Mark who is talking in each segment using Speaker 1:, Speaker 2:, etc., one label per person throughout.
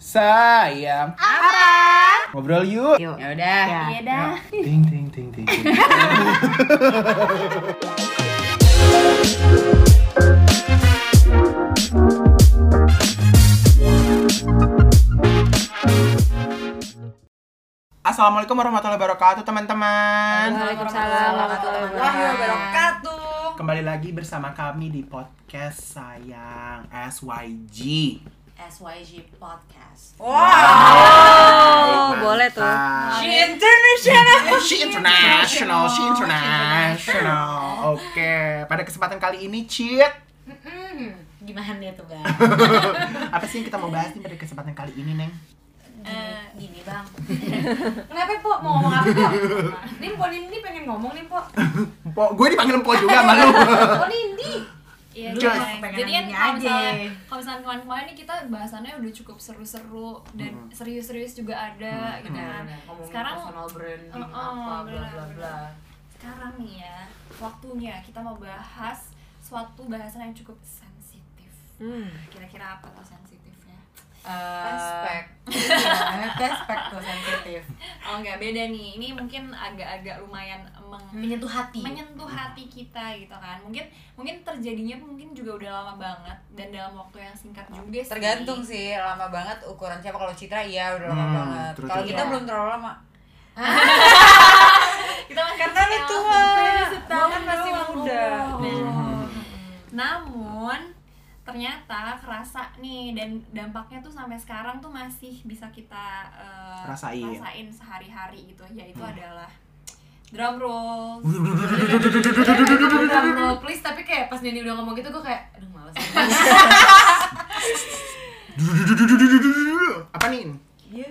Speaker 1: Sayang.
Speaker 2: Apa?
Speaker 1: Ngobrol yuk.
Speaker 2: Yuk. Ya udah.
Speaker 3: Iya dah.
Speaker 1: Ting ting ting ting. ting. Assalamualaikum warahmatullahi wabarakatuh teman-teman.
Speaker 2: Waalaikumsalam warahmatullahi wabarakatuh.
Speaker 1: Kembali lagi bersama kami di podcast Sayang SYG.
Speaker 3: SYG Podcast.
Speaker 2: Wow.
Speaker 1: Mantap.
Speaker 2: boleh tuh.
Speaker 1: She
Speaker 2: International.
Speaker 1: She international, she international. Oke, pada kesempatan kali ini Cit,
Speaker 3: Mm-mm. Gimana tuh bang?
Speaker 1: apa sih yang kita mau bahas nih pada kesempatan kali ini, Neng?
Speaker 3: Eh, gini bang. Kenapa po? Mau ngomong apa po? Nih po Nindi pengen ngomong nih po.
Speaker 1: Po, gue dipanggil Po juga sama lu.
Speaker 3: Po Nindi.
Speaker 4: Iya.
Speaker 3: Pengen
Speaker 4: Jadi kan kalau
Speaker 3: aja.
Speaker 4: misalnya, kalau misalnya kemarin-kemarin nih kita bahasannya udah cukup seru-seru dan
Speaker 1: Hmm.
Speaker 4: serius-serius juga ada gitu kan.
Speaker 3: Ngomongin
Speaker 4: Sekarang
Speaker 3: personal branding
Speaker 4: Oh, oh,
Speaker 3: apa bla bla bla.
Speaker 4: sekarang nih ya waktunya kita mau bahas suatu bahasan yang cukup sensitif.
Speaker 2: Hmm.
Speaker 4: Kira-kira apa tuh sensitifnya?
Speaker 3: Aspek. Tuh aspek tuh sensitif?
Speaker 4: Oh nggak beda nih. Ini mungkin agak-agak lumayan meng
Speaker 3: Menyentuh hati.
Speaker 4: menyentuh hati kita gitu kan mungkin mungkin terjadinya mungkin juga udah lama banget dan dalam waktu yang singkat juga sih
Speaker 2: Tergantung sih lama banget ukuran siapa kalau Citra iya udah lama
Speaker 1: Hmm,
Speaker 2: banget. Kalau kita belum terlalu lama.
Speaker 4: kita masih
Speaker 2: Karena lu tua. kan masih muda.
Speaker 4: Nah, namun ternyata kerasa nih dan dampaknya tuh sampai sekarang tuh masih bisa kita eh,
Speaker 1: Rasain.
Speaker 4: rasain sehari-hari gitu yaitu adalah drum roll
Speaker 3: Drum roll please tapi kayak pas Nindi udah ngomong gitu gue kayak aduh males.
Speaker 1: Apa nih?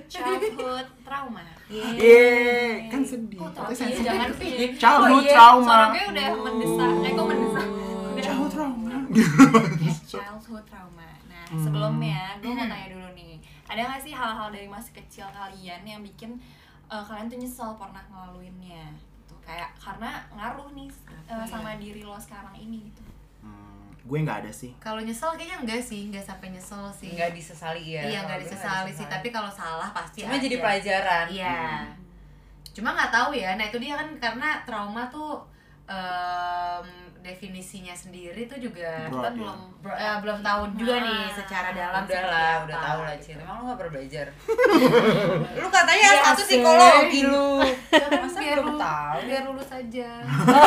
Speaker 4: childhood trauma
Speaker 1: Yeay, kan sedih.
Speaker 4: Kok
Speaker 1: Tapi.
Speaker 4: Jangan.
Speaker 1: Childhood
Speaker 4: Oh iya,
Speaker 1: trauma.
Speaker 4: Suara gue udah mendesak. Eh kok mendesak? Udah.
Speaker 1: Childhood trauma.
Speaker 4: Childhood trauma. Nah,
Speaker 1: Hmm.
Speaker 4: sebelumnya gue mau tanya dulu nih. Ada gak sih hal-hal dari masa kecil kalian yang bikin eh, kalian tuh nyesel pernah ngelaluinnya? Gitu. Kayak karena ngaruh nih
Speaker 3: ya?
Speaker 4: sama diri lo sekarang ini gitu.
Speaker 1: Hmm, gue nggak ada sih.
Speaker 3: Kalau nyesel kayaknya enggak sih, enggak sampai nyesel sih.
Speaker 2: Enggak disesali ya.
Speaker 3: Iya, enggak
Speaker 2: Kalau gue
Speaker 3: disesali sih, tapi kalau salah pasti
Speaker 2: cuma
Speaker 3: ada.
Speaker 2: jadi pelajaran.
Speaker 3: Iya. Cuma nggak tahu ya. Nah, itu dia kan karena trauma tuh em, definisinya sendiri tuh juga
Speaker 1: Broad
Speaker 4: Kita
Speaker 1: ya.
Speaker 4: belum
Speaker 3: bro- eh, belum tahu juga
Speaker 4: Ah.
Speaker 3: nih secara dalam
Speaker 2: Udah lah,
Speaker 3: apa,
Speaker 2: udah tahu lah
Speaker 3: gitu.
Speaker 2: Cil. Emang lu gak pernah belajar? lu katanya
Speaker 3: Iya
Speaker 2: satu
Speaker 3: sih.
Speaker 2: psikologi lu. Masa
Speaker 3: biar
Speaker 2: belum
Speaker 3: lu-
Speaker 2: tahu?
Speaker 3: biar lulus aja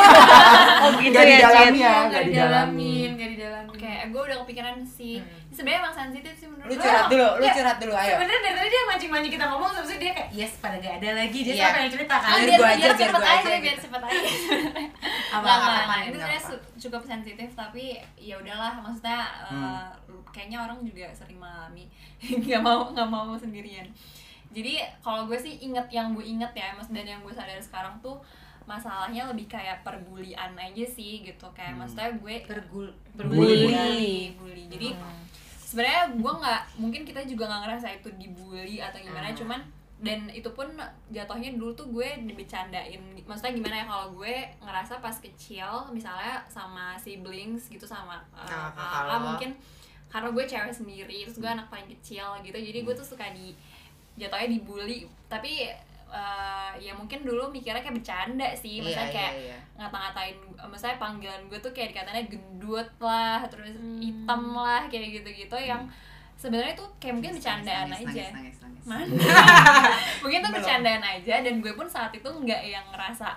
Speaker 2: Oh gitu
Speaker 1: Nggak
Speaker 2: ya,
Speaker 1: didalami ya,
Speaker 3: nggak
Speaker 1: nggak
Speaker 3: didalamin
Speaker 1: didalami.
Speaker 3: nggak didalamin
Speaker 4: Kayak gue udah kepikiran sih.
Speaker 3: Hmm.
Speaker 4: Sebenarnya emang sensitif sih menurut
Speaker 2: Lu curhat dulu, lu
Speaker 3: Ya,
Speaker 2: curhat dulu, ayo.
Speaker 3: sebenarnya dari tadi dia mancing-mancing kita ngomong terus dia kayak yes pada gak ada lagi dia
Speaker 2: Iya.
Speaker 3: sampai yang cerita kan
Speaker 2: Biar gua aja,
Speaker 4: biar cepet aja,
Speaker 2: aja
Speaker 4: biar
Speaker 2: gitu.
Speaker 4: cepet aja.
Speaker 3: apa apa
Speaker 4: itu sebenarnya cukup sensitif tapi ya udahlah maksudnya eh, kayaknya orang juga sering mengalami nggak mau nggak mau sendirian jadi kalau gue sih inget yang gue inget ya mas dan yang gue sadar sekarang tuh masalahnya lebih kayak perbulian aja sih gitu kayak
Speaker 1: Hmm.
Speaker 4: maksudnya gue
Speaker 3: bergul
Speaker 1: Bully.
Speaker 4: bully bully jadi sebenarnya gue nggak mungkin kita juga nggak ngerasa itu dibully atau gimana
Speaker 3: Hmm.
Speaker 4: cuman dan itu pun jatuhnya dulu tuh gue dibecandain maksudnya gimana ya kalau gue ngerasa pas kecil misalnya sama siblings gitu sama uh,
Speaker 2: kakak
Speaker 4: mungkin karena gue cewek sendiri terus gue anak paling kecil gitu jadi gue tuh suka di jatuhnya dibully tapi uh, ya mungkin dulu mikirnya kayak bercanda sih
Speaker 2: Iya,
Speaker 4: maksudnya
Speaker 2: iya,
Speaker 4: kayak
Speaker 2: iya.
Speaker 4: ngata-ngatain maksudnya panggilan gue tuh kayak dikatanya gendut lah terus
Speaker 2: Hmm.
Speaker 4: hitam lah kayak gitu-gitu yang sebenarnya tuh kayak mungkin bercandaan
Speaker 2: Nangis,
Speaker 4: aja
Speaker 2: nangis, nangis, nangis.
Speaker 4: Mana? mungkin tuh bercandaan aja dan gue pun saat itu nggak yang ngerasa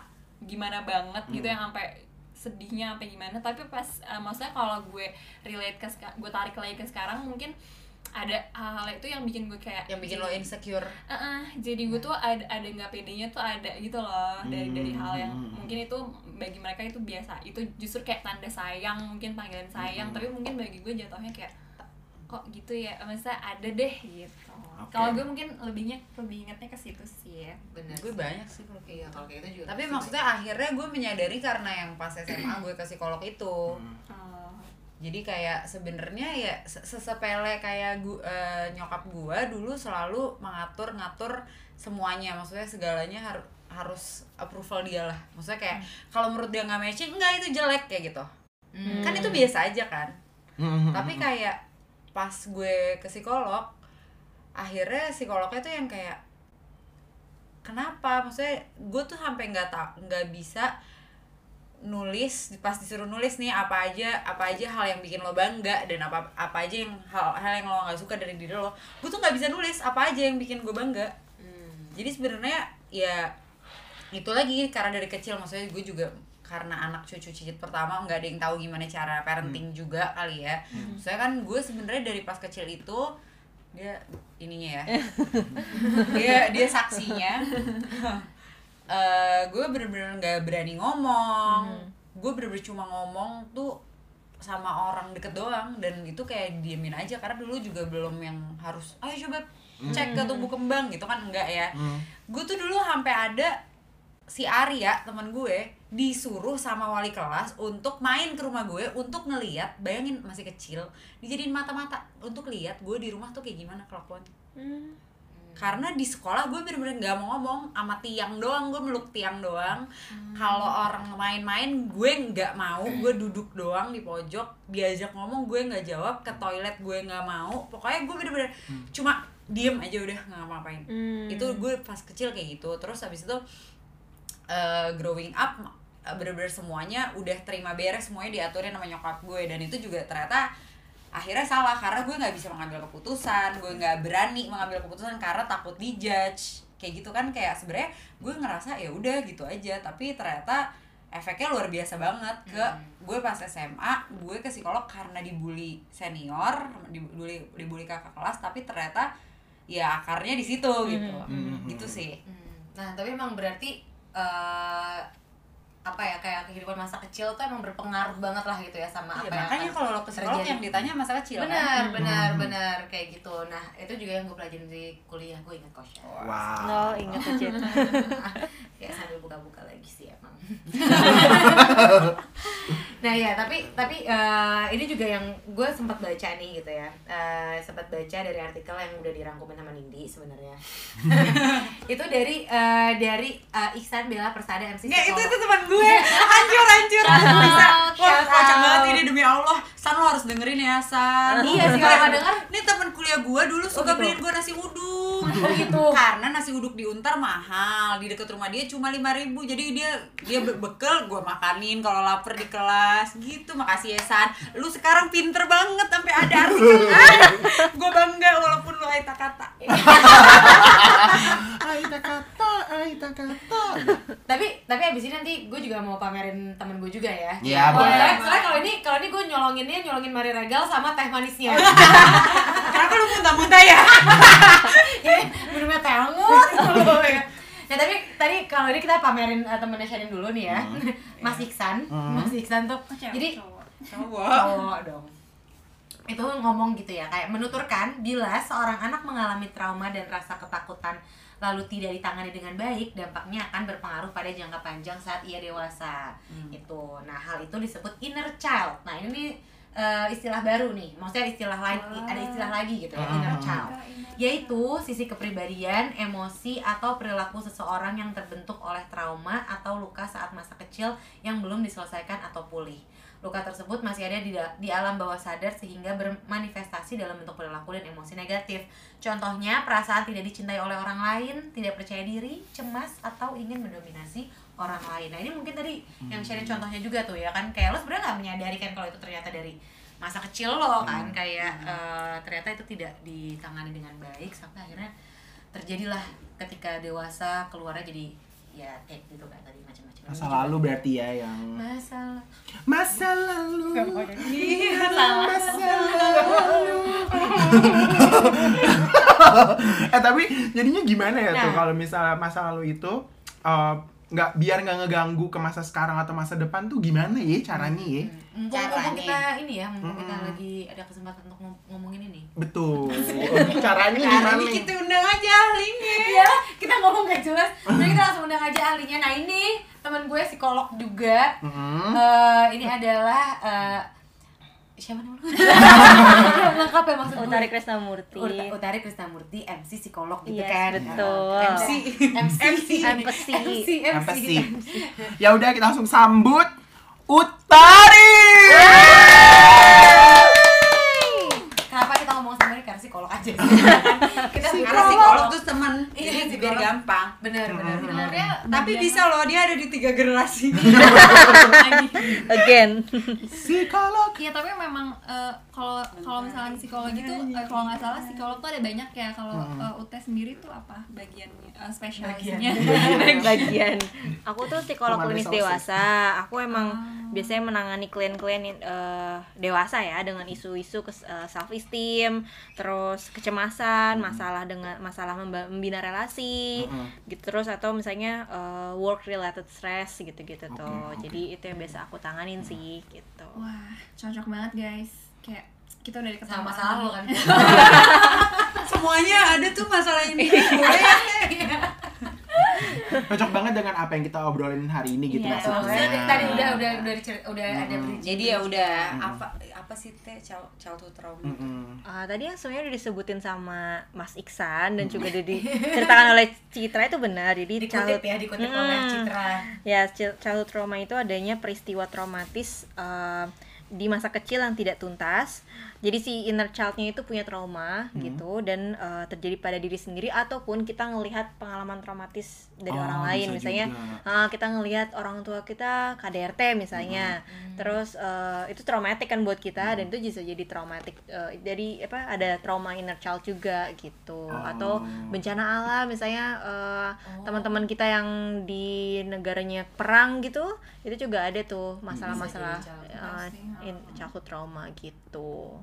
Speaker 4: gimana banget gitu
Speaker 1: Hmm.
Speaker 4: yang sampai sedihnya sampai gimana tapi pas eh, maksudnya kalau gue relate ke gue tarik lagi ke sekarang mungkin ada hal-hal itu yang bikin gue kayak
Speaker 2: Yang bikin lo insecure.
Speaker 4: Uh-uh, jadi gue tuh ada ada nggak pedenya tuh ada gitu loh dari dari
Speaker 1: Hmm,
Speaker 4: hal yang
Speaker 1: hmm, hmm.
Speaker 4: mungkin itu bagi mereka itu biasa itu justru kayak tanda sayang mungkin panggilan sayang
Speaker 1: Hmm.
Speaker 4: tapi mungkin bagi gue jatuhnya kayak kok gitu ya maksudnya ada deh gitu
Speaker 1: Oke.
Speaker 4: kalau gue mungkin lebihnya lebih ingatnya ke situ sih ya
Speaker 3: bener
Speaker 2: Gue banyak sih kalau kayak
Speaker 3: kalau kayak itu juga
Speaker 2: Tapi maksudnya akhirnya gue menyadari karena yang pas SMA gue ke psikolog itu.
Speaker 1: Hmm.
Speaker 2: Jadi kayak sebenarnya ya se- sesepele kayak gu, eh, nyokap gue dulu selalu mengatur ngatur semuanya. Maksudnya segalanya harus harus approval dia lah. Maksudnya kayak kalau menurut dia nggak matching, enggak itu jelek kayak gitu.
Speaker 3: Hmm.
Speaker 2: Kan itu biasa aja kan.
Speaker 1: Hmm, hmm,
Speaker 2: Tapi
Speaker 1: hmm.
Speaker 2: kayak pas gue ke psikolog akhirnya psikolognya tuh yang kayak kenapa maksudnya gue tuh sampai nggak tak nggak bisa nulis pas disuruh nulis nih apa aja apa aja hal yang bikin lo bangga dan apa apa aja yang hal hal yang lo nggak suka dari diri lo gue tuh nggak bisa nulis apa aja yang bikin gue bangga.
Speaker 3: Hmm.
Speaker 2: jadi sebenarnya ya itu lagi karena dari kecil maksudnya gue juga karena anak cucu cicit pertama nggak ada yang tahu gimana cara parenting juga kali ya. Saya kan gue sebenarnya dari pas kecil itu dia ininya ya. Dia dia saksinya Eh gue bener-bener nggak berani ngomong. Gue bener-bener cuma ngomong tuh sama orang deket doang. Dan itu kayak diemin aja karena dulu juga belum yang harus ayo coba cek ke tumbuh kembang gitu kan enggak ya.
Speaker 1: Hmm.
Speaker 2: gue tuh dulu sampai ada si Arya teman gue disuruh sama wali kelas untuk main ke rumah gue untuk ngeliat bayangin masih kecil dijadiin mata-mata untuk lihat gue di rumah tuh kayak gimana kelakuan karena di sekolah gue bener-bener nggak mau ngomong sama tiang doang gue meluk tiang doang. Kalau orang main-main gue nggak mau gue duduk doang di pojok diajak ngomong gue nggak jawab ke toilet gue nggak mau. Pokoknya gue bener-bener cuma diem aja udah nggak ngapain
Speaker 5: Hmm.
Speaker 2: itu gue pas kecil kayak gitu terus habis itu eh, growing up bener-bener semuanya udah terima beres semuanya diaturin sama nyokap gue. Dan itu juga ternyata akhirnya salah karena gue nggak bisa mengambil keputusan gue nggak berani mengambil keputusan karena takut dijudge. Kayak gitu kan kayak sebenarnya gue ngerasa ya udah gitu aja tapi ternyata efeknya luar biasa banget ke gue pas SMA gue ke psikolog karena dibully senior dibully dibully kakak kelas tapi ternyata ya akarnya di situ gitu.
Speaker 1: Hmm.
Speaker 2: gitu sih.
Speaker 3: Hmm. Nah, tapi emang berarti eh apa ya kayak kehidupan masa kecil tuh emang berpengaruh banget lah gitu ya sama
Speaker 2: Iya,
Speaker 3: apa yang
Speaker 2: makanya
Speaker 3: akan
Speaker 2: kalau lo ke psikolog yang ditanya masa kecil kan
Speaker 3: benar benar
Speaker 1: Hmm.
Speaker 3: benar kayak gitu nah itu juga yang gue pelajarin di kuliah gue ingat kok Syah.
Speaker 1: Wow.
Speaker 5: Oh, ingat aja.
Speaker 3: kayak sambil buka-buka lagi sih emang nah ya tapi tapi eh, ini juga yang gue sempat baca nih gitu ya Eh, sempat baca dari artikel yang udah dirangkumin sama Nindi sebenarnya itu dari eh, dari eh, Iksan Bella Persada MC
Speaker 2: Nggak, itu itu teman gue. Hancur, hancur. Bisa. Wah, kocak banget ini demi Allah. San lo harus dengerin ya, San.
Speaker 3: Iya sih, kalau nggak denger.
Speaker 2: Ini teman kuliah gue dulu suka
Speaker 3: gitu.
Speaker 2: beliin gue nasi uduk.
Speaker 3: Oh, gitu.
Speaker 2: Karena nasi uduk di Untar mahal. Di deket rumah dia cuma 5000 Jadi dia dia be- bekel gue makanin kalau lapar di kelas. Gitu. Makasih ya, San. Lu sekarang pinter banget sampai ada artikel. gue bangga walaupun lu aita kata.
Speaker 1: Aita kata, Aita kata.
Speaker 3: tapi tapi abis ini nanti gue juga mau pamerin temen gue juga ya
Speaker 1: Iya,
Speaker 3: Oh,
Speaker 1: boleh.
Speaker 3: soalnya- soalnya kalau ini kalau ini gue nyolonginnya nyolongin Mari Regal sama teh manisnya
Speaker 2: Kenapa lu muntah-muntah ya?
Speaker 3: minumnya teh hangat mulu ya. Nah tapi tadi kalau ini kita pamerin uh, temennya Shannon dulu nih ya Mas Iksan
Speaker 1: Hmm.
Speaker 3: Mas Iksan tuh
Speaker 4: Oh, cewek,
Speaker 3: Jadi
Speaker 4: cowok.
Speaker 2: Cowok.
Speaker 3: cowok dong itu ngomong gitu ya kayak menuturkan bila seorang anak mengalami trauma dan rasa ketakutan lalu tidak ditangani dengan baik dampaknya akan berpengaruh pada jangka panjang saat ia dewasa
Speaker 2: Hmm.
Speaker 3: itu nah hal itu disebut inner child nah ini nih, eh, istilah baru nih maksudnya istilah lain
Speaker 4: Wah.
Speaker 3: ada istilah lagi gitu ya
Speaker 1: Hmm.
Speaker 3: inner child yaitu sisi kepribadian, emosi, atau perilaku seseorang yang terbentuk oleh trauma atau luka saat masa kecil yang belum diselesaikan atau pulih. Luka tersebut masih ada di, di alam bawah sadar sehingga bermanifestasi dalam bentuk perilaku dan emosi negatif. Contohnya, perasaan tidak dicintai oleh orang lain, tidak percaya diri, cemas, atau ingin mendominasi orang lain. Nah ini mungkin tadi yang sharing contohnya juga tuh ya kan, kayak lo sebenarnya nggak menyadari kan kalau itu ternyata dari masa kecil lo kan kayak eh, ternyata itu tidak ditangani dengan baik sampai akhirnya terjadilah ketika dewasa keluarnya jadi ya kayak gitu kan tadi
Speaker 1: Masa lalu berarti ya yang
Speaker 3: masa
Speaker 1: Masa lalu.
Speaker 3: Iya,
Speaker 1: Masa lalu. Eh tapi jadinya gimana ya tuh
Speaker 3: Nah.
Speaker 1: kalau misalnya masa lalu itu eh, nggak biar nggak ngeganggu ke masa sekarang atau masa depan tuh gimana ya caranya ya
Speaker 3: mumpung,
Speaker 2: Caranya.
Speaker 3: mumpung kita ini ya mumpung kita
Speaker 1: Mm-mm.
Speaker 3: lagi ada kesempatan untuk ngom- ngomongin ini
Speaker 1: betul caranya gimana
Speaker 2: Caranya kita undang aja ahlinya.
Speaker 3: Iya, kita ngomong gak jelas. Jadi kita langsung undang aja ahlinya. Nah ini teman gue psikolog juga. Eh, ini adalah eh, siapa namanya? Lengkap ya maksud gue.
Speaker 5: Utari Krisnamurti.
Speaker 3: Ut- Utari Krisnamurti, MC psikolog gitu
Speaker 5: Yes,
Speaker 3: kan.
Speaker 5: betul.
Speaker 3: MC, MC,
Speaker 5: MC.
Speaker 3: MC,
Speaker 1: Apa sih? Ya udah kita langsung sambut Utari.
Speaker 3: Kenapa kita ngomong sama dia karena psikolog aja. kita
Speaker 2: karena psikolog tuh temen.
Speaker 3: Iya,
Speaker 2: jadi biar gampang.
Speaker 3: Benar benar benar.
Speaker 4: Sebenarnya
Speaker 2: tapi
Speaker 4: bagian-
Speaker 2: bisa loh dia ada di tiga generasi.
Speaker 5: Again.
Speaker 1: Psikolog.
Speaker 4: Iya tapi memang eh, kalau kalau misalnya psikologi tuh eh, kalau nggak salah psikolog tuh ada banyak ya. Kalau eh, UT sendiri tuh apa bagiannya eh, spesialisnya
Speaker 5: bagian. Aku tuh psikolog klinis dewasa. Aku emang biasanya menangani klien-klien eh, dewasa ya dengan isu-isu self esteem terus kecemasan masalah dengan masalah membina relasi
Speaker 1: Mm-mm.
Speaker 5: gitu terus atau misalnya work related stress gitu-gitu tuh
Speaker 1: oke.
Speaker 5: jadi itu yang biasa aku tanganin sih gitu
Speaker 4: Wah cocok banget guys kayak kita udah deket
Speaker 3: sama masalah lo kan
Speaker 2: semuanya ada tuh masalah ini
Speaker 1: Cocok banget dengan apa yang kita obrolin hari ini gitu
Speaker 4: Iya,
Speaker 1: maksudnya.
Speaker 3: Maksudnya tadi udah udah udah udah ada
Speaker 1: Mm-mm.
Speaker 3: bridging.
Speaker 2: jadi ya udah apa apa sih teh child- childhood trauma
Speaker 1: Mm-mm.
Speaker 5: Ah, tadi yang sebenarnya udah disebutin sama Mas Iksan dan juga udah diceritakan oleh Citra itu benar. Jadi
Speaker 3: dikutip
Speaker 5: childhood-
Speaker 3: ya dikutip
Speaker 5: Mm-mm.
Speaker 3: oleh Citra
Speaker 5: Ya, chil- childhood trauma itu adanya peristiwa traumatis eh, di masa kecil yang tidak tuntas. Jadi si inner child-nya itu punya trauma
Speaker 1: Hmm.
Speaker 5: gitu dan eh, terjadi pada diri sendiri ataupun kita ngelihat pengalaman traumatis dari
Speaker 1: Oh,
Speaker 5: orang lain misalnya
Speaker 1: juga.
Speaker 5: ah, kita ngelihat orang tua kita KDRT misalnya.
Speaker 1: Hmm.
Speaker 5: Terus eh, itu traumatik kan buat kita dan itu bisa jadi traumatik eh, jadi apa ada trauma inner child juga gitu. Atau
Speaker 1: Oh.
Speaker 5: bencana alam misalnya eh, teman-teman kita yang di negaranya perang gitu itu juga ada tuh masalah-masalah eh, in childhood trauma gitu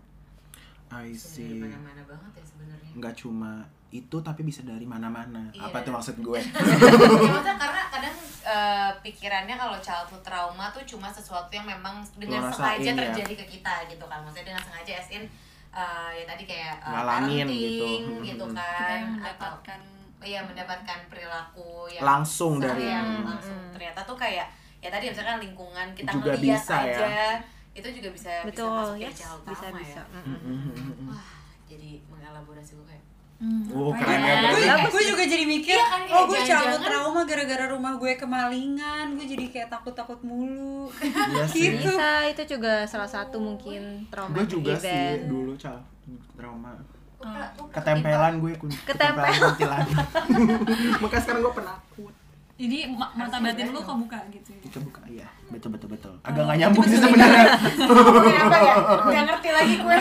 Speaker 1: I
Speaker 3: Bisa
Speaker 1: see.
Speaker 3: dari mana-mana banget ya sebenarnya
Speaker 1: Nggak cuma itu tapi bisa dari mana-mana.
Speaker 3: Iya.
Speaker 1: Apa tuh maksud gue?
Speaker 3: ya maksudnya karena kadang eh, pikirannya kalau childhood trauma tuh cuma sesuatu yang memang dengan
Speaker 1: Lo rasain,
Speaker 3: sengaja
Speaker 1: ya.
Speaker 3: terjadi ke kita gitu kan maksudnya dengan sengaja as in eh, ya tadi kayak
Speaker 1: Ngalangin
Speaker 3: parenting
Speaker 1: gitu.
Speaker 3: gitu
Speaker 1: Mm-mm.
Speaker 4: kita
Speaker 3: kan
Speaker 4: yang
Speaker 3: atau
Speaker 4: mendapatkan
Speaker 3: iya mendapatkan perilaku yang
Speaker 1: Langsung dari-
Speaker 3: yang langsung ternyata tuh kayak ya tadi misalkan lingkungan kita
Speaker 1: Juga
Speaker 3: ngeliat
Speaker 1: bisa ya.
Speaker 3: Itu juga bisa bisa
Speaker 5: betul
Speaker 3: masuk ke
Speaker 5: yes
Speaker 3: childhood
Speaker 5: bisa
Speaker 3: trauma
Speaker 5: bisa
Speaker 3: ya
Speaker 5: Mm-mm.
Speaker 1: Mm-mm.
Speaker 3: wah jadi mengelaborasi gue kayak
Speaker 4: Hmm,
Speaker 1: Oh, keren ya,
Speaker 4: ya?
Speaker 1: berarti.
Speaker 2: gue gue juga jadi mikir
Speaker 3: Iya kan,
Speaker 2: oh gue childhood trauma gara-gara rumah gue kemalingan gue jadi kayak takut-takut mulu
Speaker 1: Iya sih.
Speaker 2: Gitu.
Speaker 5: bisa itu juga salah satu mungkin trauma
Speaker 1: Gue juga
Speaker 5: event.
Speaker 1: sih dulu cal trauma
Speaker 3: "Tuh, tuh,
Speaker 1: ketempelan gue kun-
Speaker 5: Ketempelan.
Speaker 1: kuntilanak. Makanya sekarang gue penakut.
Speaker 4: Jadi ma- mata batin lu kebuka gitu ya?
Speaker 1: Kita buka iya, betul betul betul. Agak nggak nyambung sih sebenarnya.
Speaker 3: Apa ya? Nggak ngerti lagi gue.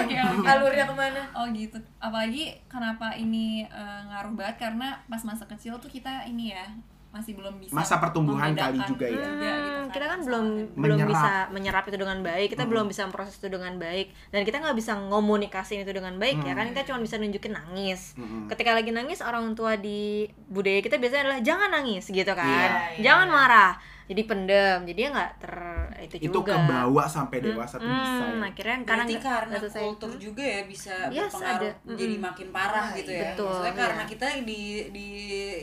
Speaker 3: Alurnya ke mana?
Speaker 4: Oh gitu. Apalagi kenapa ini eh, ngaruh banget? Karena pas masa kecil tuh kita ini ya masih belum bisa
Speaker 1: Masa pertumbuhan kali juga ya.
Speaker 4: juga gitu
Speaker 5: Hmm, kita kan belum
Speaker 1: Menyerap.
Speaker 5: belum bisa menyerap itu dengan baik kita
Speaker 1: Mm.
Speaker 5: belum bisa memproses itu dengan baik dan kita nggak bisa ngomunikasiin itu dengan baik ya
Speaker 1: Mm.
Speaker 5: kan kita cuma bisa nunjukin nangis
Speaker 1: Mm-mm.
Speaker 5: ketika lagi nangis orang tua di budaya kita biasanya adalah jangan nangis gitu kan
Speaker 3: Iya, iya.
Speaker 5: jangan marah jadi pendem jadi ya nggak ter itu
Speaker 1: Itu
Speaker 5: juga
Speaker 1: kebawa sampai dewasa tuh bisa
Speaker 5: Hmm,
Speaker 1: ya.
Speaker 5: akhirnya karena
Speaker 2: Berarti karena
Speaker 5: selesai.
Speaker 2: kultur
Speaker 5: Hmm.
Speaker 2: juga ya bisa
Speaker 5: Yes,
Speaker 2: berpengaruh
Speaker 5: ada.
Speaker 2: jadi
Speaker 5: Mm-mm.
Speaker 2: makin parah
Speaker 3: Wah,
Speaker 2: gitu ya.
Speaker 5: betul,
Speaker 2: Maksudnya karena
Speaker 5: iya.
Speaker 2: kita di di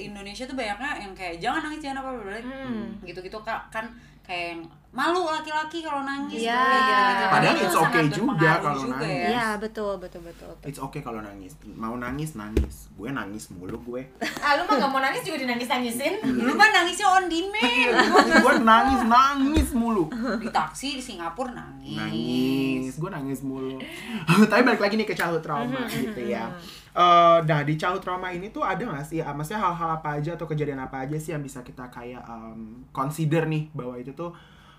Speaker 2: Indonesia tuh banyaknya yang kayak jangan nangis jangan apa apa
Speaker 5: Hmm.
Speaker 2: gitu-gitu Kak. kan kayak yang malu laki-laki kalau nangis
Speaker 5: Iya.
Speaker 2: kayak gitu-gitu.
Speaker 1: Padahal
Speaker 2: Itu
Speaker 1: it's okay juga kalau
Speaker 2: juga
Speaker 1: nangis.
Speaker 2: ya.
Speaker 5: Iya betul betul betul.
Speaker 1: It's okay kalau nangis. Mau nangis nangis. Gue nangis mulu gue.
Speaker 3: ah lu mah nggak mau nangis juga dinangis nangisin
Speaker 2: Lu mah nangisnya on demand.
Speaker 1: gue nangis nangis mulu.
Speaker 2: di taksi di Singapura nangis.
Speaker 1: Nangis. Gue nangis mulu. Tapi balik lagi nih ke childhood trauma gitu ya. Eh, nah di childhood trauma ini tuh ada gak sih, ah, maksudnya hal-hal apa aja atau kejadian apa aja sih yang bisa kita kayak um, consider nih bahwa itu tuh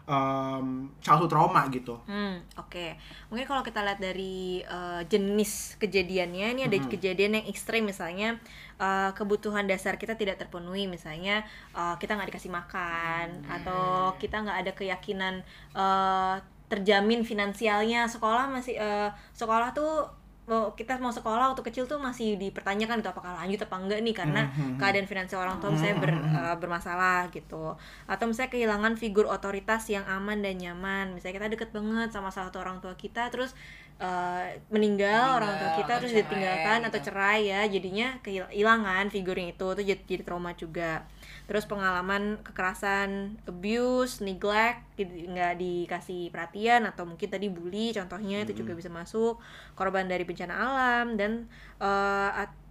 Speaker 1: um, childhood trauma gitu.
Speaker 5: Hmm, oke. Mungkin kalau kita lihat dari eh, jenis kejadiannya, ini ada
Speaker 1: Mhm.
Speaker 5: kejadian yang ekstrim misalnya eh, kebutuhan dasar kita tidak terpenuhi, misalnya eh, kita nggak dikasih makan atau kita nggak ada keyakinan eh, terjamin finansialnya sekolah masih eh, sekolah tuh oh, kita mau sekolah waktu kecil tuh masih dipertanyakan gitu apakah lanjut apa enggak nih? Karena
Speaker 1: Mhm.
Speaker 5: keadaan finansial orang tua misalnya ber- eh, bermasalah gitu. Atau misalnya kehilangan figur otoritas yang aman dan nyaman. Misalnya kita deket banget sama salah satu orang tua kita terus eh, meninggal,
Speaker 2: Meninggal
Speaker 5: orang tua kita
Speaker 2: atau
Speaker 5: terus
Speaker 2: cerai
Speaker 5: ditinggalkan atau
Speaker 2: gitu.
Speaker 5: cerai ya. Jadinya kehilangan figurnya itu tuh jadi, jadi trauma juga terus pengalaman kekerasan abuse neglect gitu, nggak dikasih perhatian atau mungkin tadi bully contohnya itu juga bisa masuk. Korban dari bencana alam dan eh,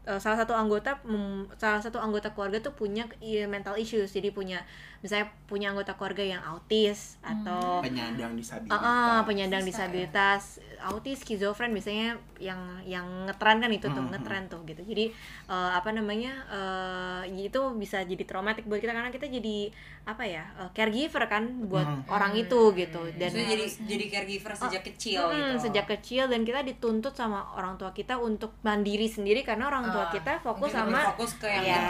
Speaker 5: eh, salah satu anggota mem- salah satu anggota keluarga tuh punya mental issues jadi punya misalnya punya anggota keluarga yang autis atau
Speaker 1: penyandang disabilitas
Speaker 5: Ah, ah, penyandang
Speaker 3: Bisa, ya?
Speaker 5: disabilitas, autis, skizofren biasanya yang yang ngetren kan itu tuh,
Speaker 1: Hmm,
Speaker 5: ngetren tuh gitu. Jadi eh, apa namanya? eh, itu bisa jadi traumatik buat kita karena kita jadi apa ya? eh, caregiver kan buat
Speaker 1: Hmm.
Speaker 5: orang itu gitu. Dan
Speaker 2: Maksudnya jadi jadi caregiver sejak kecil
Speaker 5: Mm,
Speaker 2: gitu
Speaker 5: sejak kecil dan kita dituntut sama orang tua kita untuk mandiri sendiri karena orang tua
Speaker 3: Ah,
Speaker 5: kita fokus
Speaker 2: Mungkin
Speaker 5: sama
Speaker 2: fokus ke yang
Speaker 5: Iya,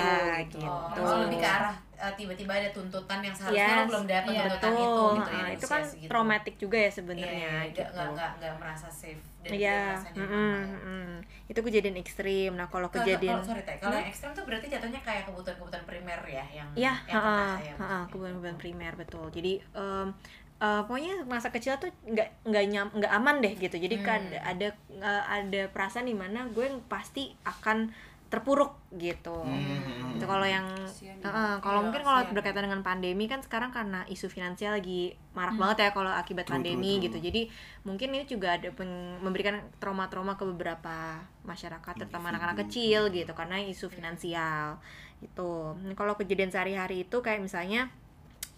Speaker 2: itu
Speaker 5: gitu.
Speaker 2: gitu.
Speaker 3: Oh, lebih ke arah uh, tiba-tiba ada tuntutan yang seharusnya
Speaker 5: Yes.
Speaker 3: lo belum dapat
Speaker 4: Iya,
Speaker 3: tuntutan
Speaker 5: betul.
Speaker 3: itu gitu ya
Speaker 5: Ah,
Speaker 3: di
Speaker 5: itu kan
Speaker 3: segitu.
Speaker 5: traumatik juga ya
Speaker 3: Iya,
Speaker 5: sebenarnya
Speaker 3: iya,
Speaker 5: gitu.
Speaker 3: nggak nggak nggak nggak merasa safe dan
Speaker 5: Iya,
Speaker 3: nyaman
Speaker 5: mm-mm,
Speaker 3: lah ya.
Speaker 5: mm-mm. itu kejadian ekstrim. Nah kalau kejadian
Speaker 3: kalau sorry Teh, kalau yang ekstrem tuh berarti jatuhnya kayak kebutuhan-kebutuhan primer ya yang
Speaker 5: Iya,
Speaker 3: yang kena
Speaker 5: heeh,
Speaker 3: ya,
Speaker 5: heeh,
Speaker 3: maksudnya.
Speaker 5: kebutuhan-kebutuhan primer betul. Jadi em, eh, pokoknya masa kecil tuh nggak nggak nyam nggak aman deh gitu. Jadi kan
Speaker 3: Hmm.
Speaker 5: ada eh, ada perasaan di mana gue yang pasti akan terpuruk gitu.
Speaker 1: Hmm.
Speaker 5: Itu kalau yang heeh, kalau
Speaker 3: Iya,
Speaker 5: mungkin kalau berkaitan dengan pandemi kan sekarang karena isu finansial lagi marak banget ya kalau akibat
Speaker 1: True,
Speaker 5: pandemi
Speaker 1: true,
Speaker 5: gitu.
Speaker 1: true.
Speaker 5: Jadi mungkin ini juga ada peng- memberikan trauma-trauma ke beberapa masyarakat terutama anak-anak kecil gitu karena isu finansial gitu. Nah, kalau kejadian sehari-hari itu kayak misalnya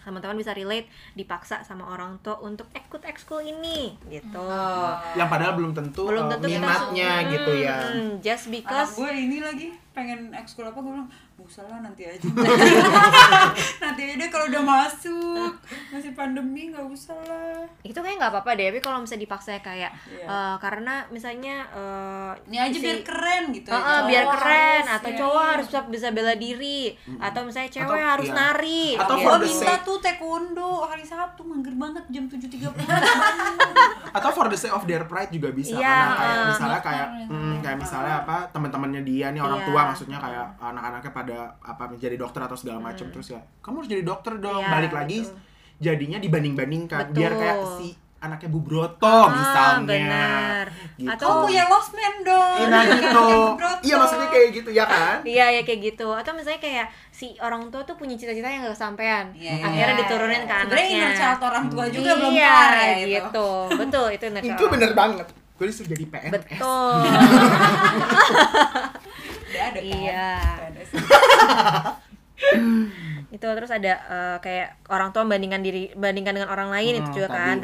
Speaker 5: teman-teman bisa relate dipaksa sama orang tua untuk ikut ekskul ini gitu.
Speaker 1: yang padahal belum tentu,
Speaker 5: Belum
Speaker 1: uh,
Speaker 5: tentu kita
Speaker 1: minatnya gitu ya
Speaker 5: Hmm, just
Speaker 2: anak
Speaker 5: because
Speaker 2: gue ini lagi pengen ekskul apa gue bilang "Nggak usah lah nanti aja nanti aja deh kalau udah masuk masih pandemi nggak usah lah
Speaker 5: itu kayak nggak apa-apa deh tapi kalau misalnya dipaksa kayak
Speaker 2: Iya.
Speaker 5: eh, karena misalnya eh,
Speaker 2: ini aja
Speaker 5: si-
Speaker 2: biar keren gitu
Speaker 5: eh,
Speaker 2: Cowok
Speaker 5: biar keren
Speaker 2: harus,
Speaker 5: atau
Speaker 2: ya.
Speaker 5: cowok harus bisa, bisa bela diri atau misalnya cewek
Speaker 1: Atau-
Speaker 5: harus
Speaker 1: iya.
Speaker 5: nari
Speaker 1: Atau
Speaker 5: gitu.
Speaker 1: for
Speaker 2: minta
Speaker 1: sake-
Speaker 2: tuh taekwondo hari Sabtu mager banget jam 7.30
Speaker 1: atau for the sake of their pride juga bisa
Speaker 5: Iya,
Speaker 1: karena kayak
Speaker 5: uh,
Speaker 1: misalnya kayak
Speaker 4: Dokter,
Speaker 1: hmm, kayak misalnya apa teman-temannya dia nih orang
Speaker 5: Iya.
Speaker 1: tua maksudnya kayak anak-anaknya pada apa menjadi dokter atau segala macam terus ya kamu harus jadi dokter dong
Speaker 5: Hmm. Iya,
Speaker 1: balik lagi
Speaker 5: betul.
Speaker 1: jadinya dibanding-bandingkan
Speaker 5: Betul.
Speaker 1: biar kayak si anaknya Bu Broto
Speaker 5: Ah,
Speaker 1: misalnya
Speaker 5: benar.
Speaker 1: gitu.
Speaker 5: Atau-
Speaker 2: Kamu punya lost man dong
Speaker 1: Iya, nah gitu iya maksudnya kayak gitu ya kan
Speaker 5: Iya ya kayak gitu atau misalnya kayak si orang tua tuh punya cita-cita yang gak kesampaian
Speaker 2: Iya, iya.
Speaker 5: akhirnya diturunin ke
Speaker 2: Sebenarnya inner
Speaker 5: anaknya
Speaker 2: child orang tua juga
Speaker 5: iya,
Speaker 2: belum kelar ya itu
Speaker 5: gitu betul itu inner
Speaker 1: itu
Speaker 5: child.
Speaker 1: bener banget gue disuruh jadi PNS
Speaker 5: betul
Speaker 2: Ada kan?
Speaker 5: Iya.
Speaker 2: Udah ada sih.
Speaker 5: itu terus ada eh, kayak orang tua membandingkan diri bandingkan dengan orang lain
Speaker 1: Hmm,
Speaker 5: itu juga
Speaker 1: tadi,
Speaker 5: kan
Speaker 1: hmm.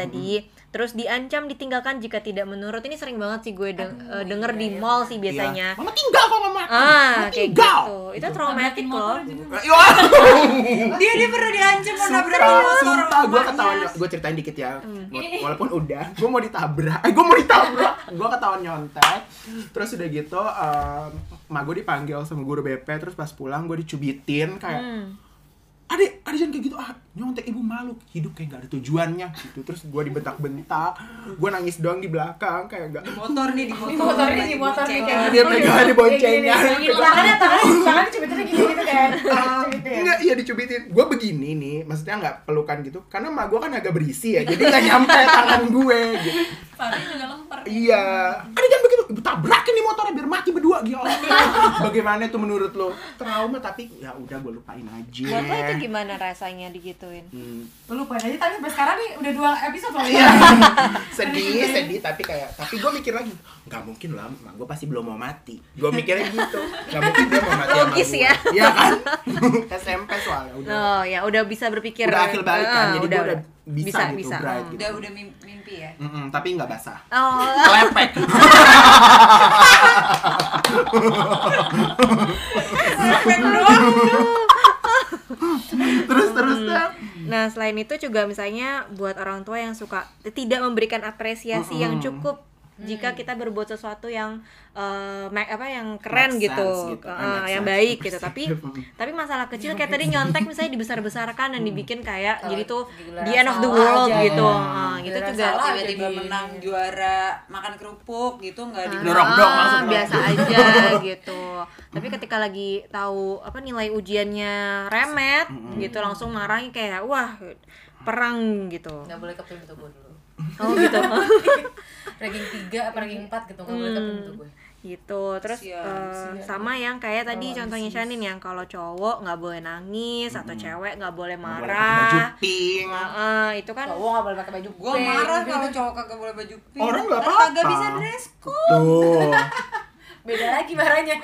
Speaker 5: Terus diancam ditinggalkan jika tidak menurut. Ini sering banget sih gue deng-
Speaker 3: Aduh,
Speaker 5: eh, denger
Speaker 3: iya,
Speaker 5: di
Speaker 3: iya.
Speaker 5: mall sih
Speaker 1: Iya.
Speaker 5: biasanya
Speaker 1: mama tinggal kok mama
Speaker 5: ah
Speaker 1: mama
Speaker 5: kayak
Speaker 1: tinggal.
Speaker 5: Gitu itu traumatik loh.
Speaker 4: juga.
Speaker 1: Wah,
Speaker 2: dia dia pernah diancam mau nabrak
Speaker 1: Sumpah, gue ketahuan. Gue ceritain dikit ya. Wa- walaupun udah gue mau ditabrak. Eh gue mau ditabrak. Gue ketahuan nyontek. Terus udah gitu em, emak gue dipanggil sama guru BP terus pas pulang gue dicubitin kayak
Speaker 5: Hmm.
Speaker 1: Adik adik jangan kayak gitu. Ah nyontek ibu malu. Hidup kayak gak ada tujuannya. Gitu. Terus gue dibentak-bentak. Gue nangis doang di belakang kayak gak
Speaker 2: di motor nih di motor
Speaker 3: Di motor. nih, di motor nih, kayak
Speaker 1: dia pegang di boncengnya.
Speaker 3: tangannya tangannya tangannya cuma gitu gitu kan Cubitin.
Speaker 1: Enggak, iya dicubitin. Gue begini nih, maksudnya nggak pelukan gitu. Karena emak gue kan agak berisi ya, jadi nggak nyampe tangan gue gitu.
Speaker 4: Juga lemper
Speaker 1: Iya. Ada jangan ibu tabrakin nih motornya biar mati berdua gitu. Bagaimana tuh menurut lo? Trauma tapi ya udah gue lupain aja.
Speaker 5: buat lo itu gimana rasanya digituin
Speaker 1: Hmm.
Speaker 3: Lu lupa aja tapi sampai sekarang nih udah dua episode loh
Speaker 1: Iya. sedih, sedih tapi kayak tapi gue mikir lagi, nggak mungkin lah, gue pasti belum mau mati. Gue mikirnya gitu, nggak mungkin dia mau mati
Speaker 5: Logis
Speaker 1: gue.
Speaker 5: ya.
Speaker 1: Iya kan? SMP soalnya udah.
Speaker 5: oh ya udah bisa berpikir
Speaker 1: Udah akhir balik kan,
Speaker 5: Ah,
Speaker 1: jadi gue udah bisa, gitu, bright
Speaker 5: Hmm.
Speaker 1: gitu.
Speaker 2: udah udah mim- mimpi ya
Speaker 1: Mm-mm, tapi nggak basah.
Speaker 5: oh
Speaker 1: Kelepek. terus terus dah.
Speaker 5: Nah, selain itu juga misalnya buat orang tua yang suka tidak memberikan apresiasi yang
Speaker 1: Mm-mm.
Speaker 5: Cukup jika kita berbuat sesuatu yang eh, ma- apa yang keren
Speaker 1: Make
Speaker 5: gitu,
Speaker 1: sense gitu.
Speaker 5: Eh,
Speaker 1: Make
Speaker 5: yang
Speaker 1: sense.
Speaker 5: baik gitu. Tapi
Speaker 1: Mm.
Speaker 5: tapi masalah kecil kayak tadi nyontek misalnya dibesar-besarkan dan dibikin kayak
Speaker 3: Kalau
Speaker 5: jadi tuh the end of the world
Speaker 3: aja
Speaker 5: gitu.
Speaker 1: ya.
Speaker 5: Ah, gitu juga
Speaker 3: salah.
Speaker 2: tiba-tiba
Speaker 3: jadi-
Speaker 2: menang juara makan kerupuk gitu nggak di
Speaker 1: Dorong dong
Speaker 5: Ah,
Speaker 1: langsung
Speaker 5: biasa
Speaker 1: dorong.
Speaker 5: aja gitu. Tapi ketika lagi tahu apa nilai ujiannya remet gitu langsung marahnya kayak wah perang gitu.
Speaker 3: nggak boleh ke pintu gue dulu
Speaker 5: Oh gitu.
Speaker 3: ranking 3 apa ranking 4 gitu nggak boleh ke pintu gue
Speaker 5: gitu terus
Speaker 2: Sian,
Speaker 5: eh, sama yang kayak tadi
Speaker 3: Kalau
Speaker 5: contohnya. Shanin yang kalau cowok nggak boleh nangis atau cewek nggak boleh
Speaker 1: Nggak boleh pakai
Speaker 5: marah
Speaker 1: baju pink.
Speaker 5: Nah, eh, itu kan
Speaker 3: cowok nggak boleh pakai baju
Speaker 2: Gua
Speaker 3: pink.
Speaker 2: marah kalau cowok kagak boleh baju pink.
Speaker 1: Orang nggak apa-apa.
Speaker 2: Kagak bisa dress code.
Speaker 1: Tuh.
Speaker 3: beda lagi marahnya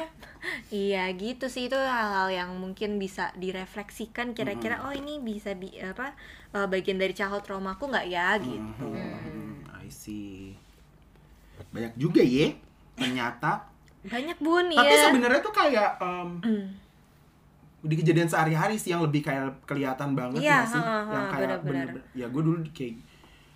Speaker 5: Iya gitu sih itu hal-hal yang mungkin bisa direfleksikan kira-kira oh ini bisa di apa eh, bagian dari childhood traumaku nggak ya gitu.
Speaker 1: Hmm, I see. Banyak juga ya ternyata.
Speaker 5: Banyak bun
Speaker 1: Tapi
Speaker 5: ya.
Speaker 1: sebenarnya tuh kayak em, di kejadian sehari-hari sih yang lebih kayak kelihatan banget
Speaker 5: Iya,
Speaker 1: ya sih,
Speaker 5: ha, ha,
Speaker 1: yang kayak bener-bener. Ya gue dulu kayak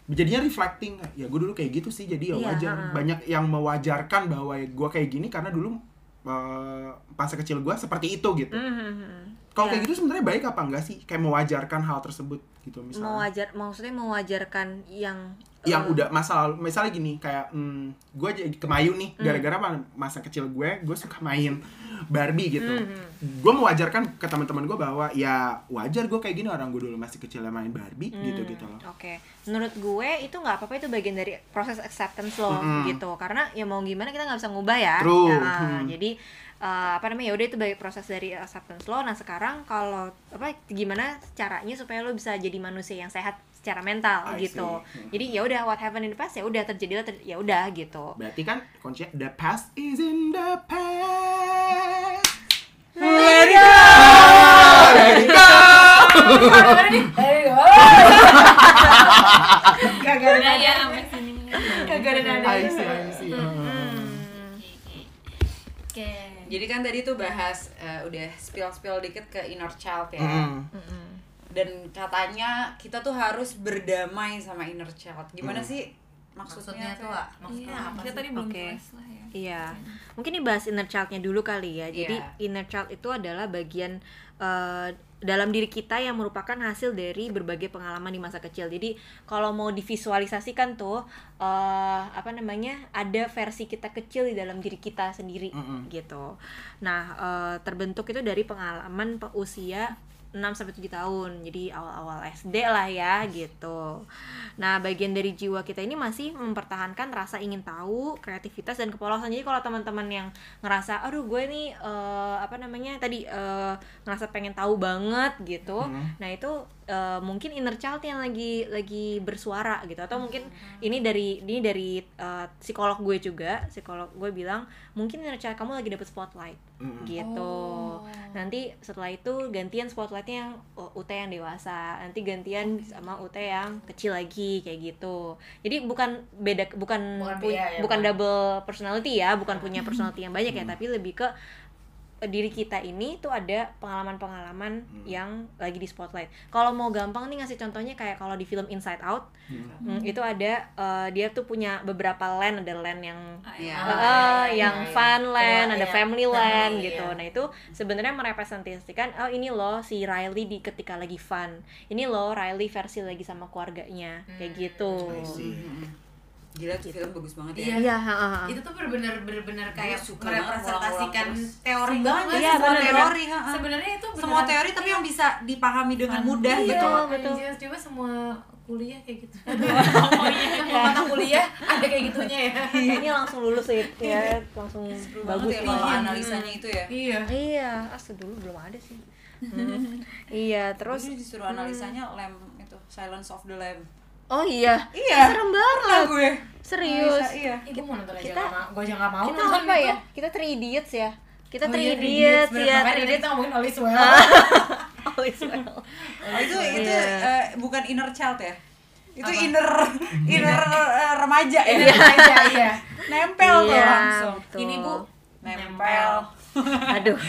Speaker 1: jadinya reflecting ya gue dulu kayak gitu sih jadi ya
Speaker 5: Iya,
Speaker 1: wajar
Speaker 5: ha.
Speaker 1: banyak yang mewajarkan bahwa gue kayak gini karena dulu eh, masa kecil gue seperti itu gitu
Speaker 5: Mhm.
Speaker 1: kalau
Speaker 5: Iya.
Speaker 1: kayak gitu sebenarnya baik apa enggak sih kayak mewajarkan hal tersebut gitu misalnya
Speaker 5: Mewajar maksudnya mewajarkan yang
Speaker 1: yang udah masa lalu misalnya gini kayak hmm, gue jadi kemayu nih
Speaker 5: Hmm.
Speaker 1: gara-gara ma- masa kecil gue gue suka main Barbie gitu
Speaker 5: Hmm,
Speaker 1: gue mewajarkan ke teman-teman gue bahwa ya wajar gue kayak gini orang gue dulu masih kecil main Barbie gitu gitu loh
Speaker 5: Oke, menurut gue itu nggak apa-apa itu bagian dari proses acceptance lo
Speaker 1: Mm-mm.
Speaker 5: gitu, karena ya mau gimana kita nggak bisa ngubah ya.
Speaker 1: True.
Speaker 5: Nah,
Speaker 1: Hmm.
Speaker 5: Jadi eh, apa namanya ya udah itu bagian proses dari acceptance lo. Nah sekarang kalau apa gimana caranya supaya lo bisa jadi manusia yang sehat secara mental
Speaker 1: I
Speaker 5: gitu.
Speaker 1: see. Hmm.
Speaker 5: Jadi ya udah what happened in the past ya udah terjadilah ter- ya udah gitu.
Speaker 1: berarti kan kuncinya the past is in the past
Speaker 5: Let it go.
Speaker 1: let it go
Speaker 3: Kagak ada
Speaker 4: ya
Speaker 3: nada. Kagak ada nada.
Speaker 1: I see I see
Speaker 4: Oke.
Speaker 2: Jadi kan tadi tuh bahas eh, udah spill-spill dikit ke inner child ya.
Speaker 1: Mm.
Speaker 2: Dan katanya kita tuh harus berdamai sama inner child. Gimana
Speaker 1: Hmm.
Speaker 2: sih
Speaker 3: Maksudnya
Speaker 2: maksudnya?
Speaker 3: tuh maksudnya
Speaker 4: Iya,
Speaker 3: apa
Speaker 4: kita
Speaker 3: sih?
Speaker 4: tadi belum jelas lah ya.
Speaker 5: Iya, mungkin dibahas inner childnya dulu kali ya. Jadi
Speaker 2: Iya.
Speaker 5: inner child itu adalah bagian eh, dalam diri kita yang merupakan hasil dari berbagai pengalaman di masa kecil. Jadi kalau mau divisualisasikan tuh eh, apa namanya ada versi kita kecil di dalam diri kita sendiri
Speaker 1: Mm-mm.
Speaker 5: gitu. Nah eh, terbentuk itu dari pengalaman pe- usia 6 sampai 7 tahun. Jadi awal-awal SD lah ya gitu. Nah, bagian dari jiwa kita ini masih mempertahankan rasa ingin tahu, kreativitas dan kepolosan. Jadi kalau teman-teman yang ngerasa aduh gue nih eh, apa namanya tadi eh, ngerasa pengen tahu banget gitu.
Speaker 1: Mhm.
Speaker 5: Nah, itu eh, mungkin inner child yang lagi lagi bersuara gitu. Atau mungkin ini dari ini dari eh, psikolog gue juga. Psikolog gue bilang mungkin inner child kamu lagi dapet spotlight. Gitu. Nanti setelah itu gantian spotlightnya yang uh, UT yang dewasa, nanti gantian sama UT yang kecil lagi kayak gitu. Jadi bukan beda bukan
Speaker 3: Bukan
Speaker 5: pu-
Speaker 3: ya,
Speaker 5: bukan double personality ya, bukan punya personality yang banyak ya, tapi lebih ke diri kita ini tuh ada pengalaman-pengalaman yang lagi di spotlight. Kalau mau gampang nih ngasih contohnya kayak kalau di film Inside Out, hmm, itu ada eh, dia tuh punya beberapa land, ada land yang
Speaker 4: Ah,
Speaker 2: Iya.
Speaker 4: iya.
Speaker 5: Uh,
Speaker 3: iya,
Speaker 5: yang
Speaker 3: iya.
Speaker 5: fun land,
Speaker 3: Iya,
Speaker 5: ada
Speaker 3: iya.
Speaker 5: family land
Speaker 3: iya.
Speaker 5: gitu. Nah itu sebenarnya merepresentasikan oh ini loh si Riley di ketika lagi fun. Ini loh Riley versi lagi sama keluarganya kayak gitu.
Speaker 2: Gila tuh film bagus banget ya.
Speaker 3: Iya.
Speaker 5: Iya, ha, ha.
Speaker 3: Itu tuh bener-bener bener-bener kayak
Speaker 2: suka
Speaker 3: merepresentasikan teori banget
Speaker 5: Iya,
Speaker 2: semua
Speaker 5: bener.
Speaker 2: teori.
Speaker 3: Sebenarnya itu
Speaker 2: Semua
Speaker 3: beneran-
Speaker 2: teori tapi yang bisa dipahami dengan mudah
Speaker 3: Iya,
Speaker 2: gitu.
Speaker 5: betul.
Speaker 3: anjir, coba semua kuliah kayak gitu. Semua mata kuliah ada kayak gitunya ya.
Speaker 5: Ini langsung lulus ya, ya langsung bagus
Speaker 2: banget ya kalau
Speaker 3: Iya.
Speaker 2: analisanya itu ya.
Speaker 3: Iya.
Speaker 5: Iya, asli dulu belum ada sih. Hmm. iya,
Speaker 2: Terus
Speaker 5: terus
Speaker 2: disuruh analisanya lamb itu Silence of the Lamb.
Speaker 5: Oh iya,
Speaker 2: Iya.
Speaker 5: serem banget.
Speaker 2: Lah gue.
Speaker 5: Serius.
Speaker 2: Analisa, iya.
Speaker 3: Ih, gue mau nonton aja
Speaker 5: Kita-
Speaker 3: lama. Gue aja gak mau
Speaker 5: Kita
Speaker 3: nonton
Speaker 5: apa
Speaker 3: itu.
Speaker 5: ya? Kita three idiots ya. Kita
Speaker 3: Oh
Speaker 5: three
Speaker 3: iya, Three
Speaker 5: idiots ya.
Speaker 3: makanya
Speaker 5: Three
Speaker 3: tadi
Speaker 5: idiots.
Speaker 3: kita ngomongin All is Well.
Speaker 5: All is well.
Speaker 2: Oh, itu itu
Speaker 5: Iya.
Speaker 2: eh, bukan inner child ya. Itu
Speaker 3: Apa?
Speaker 2: inner inner eh, remaja ya.
Speaker 3: Ini aja iya.
Speaker 2: Nempel tuh
Speaker 5: Iya,
Speaker 2: langsung.
Speaker 5: betul.
Speaker 3: Ini Bu
Speaker 2: Nempel.
Speaker 5: Aduh.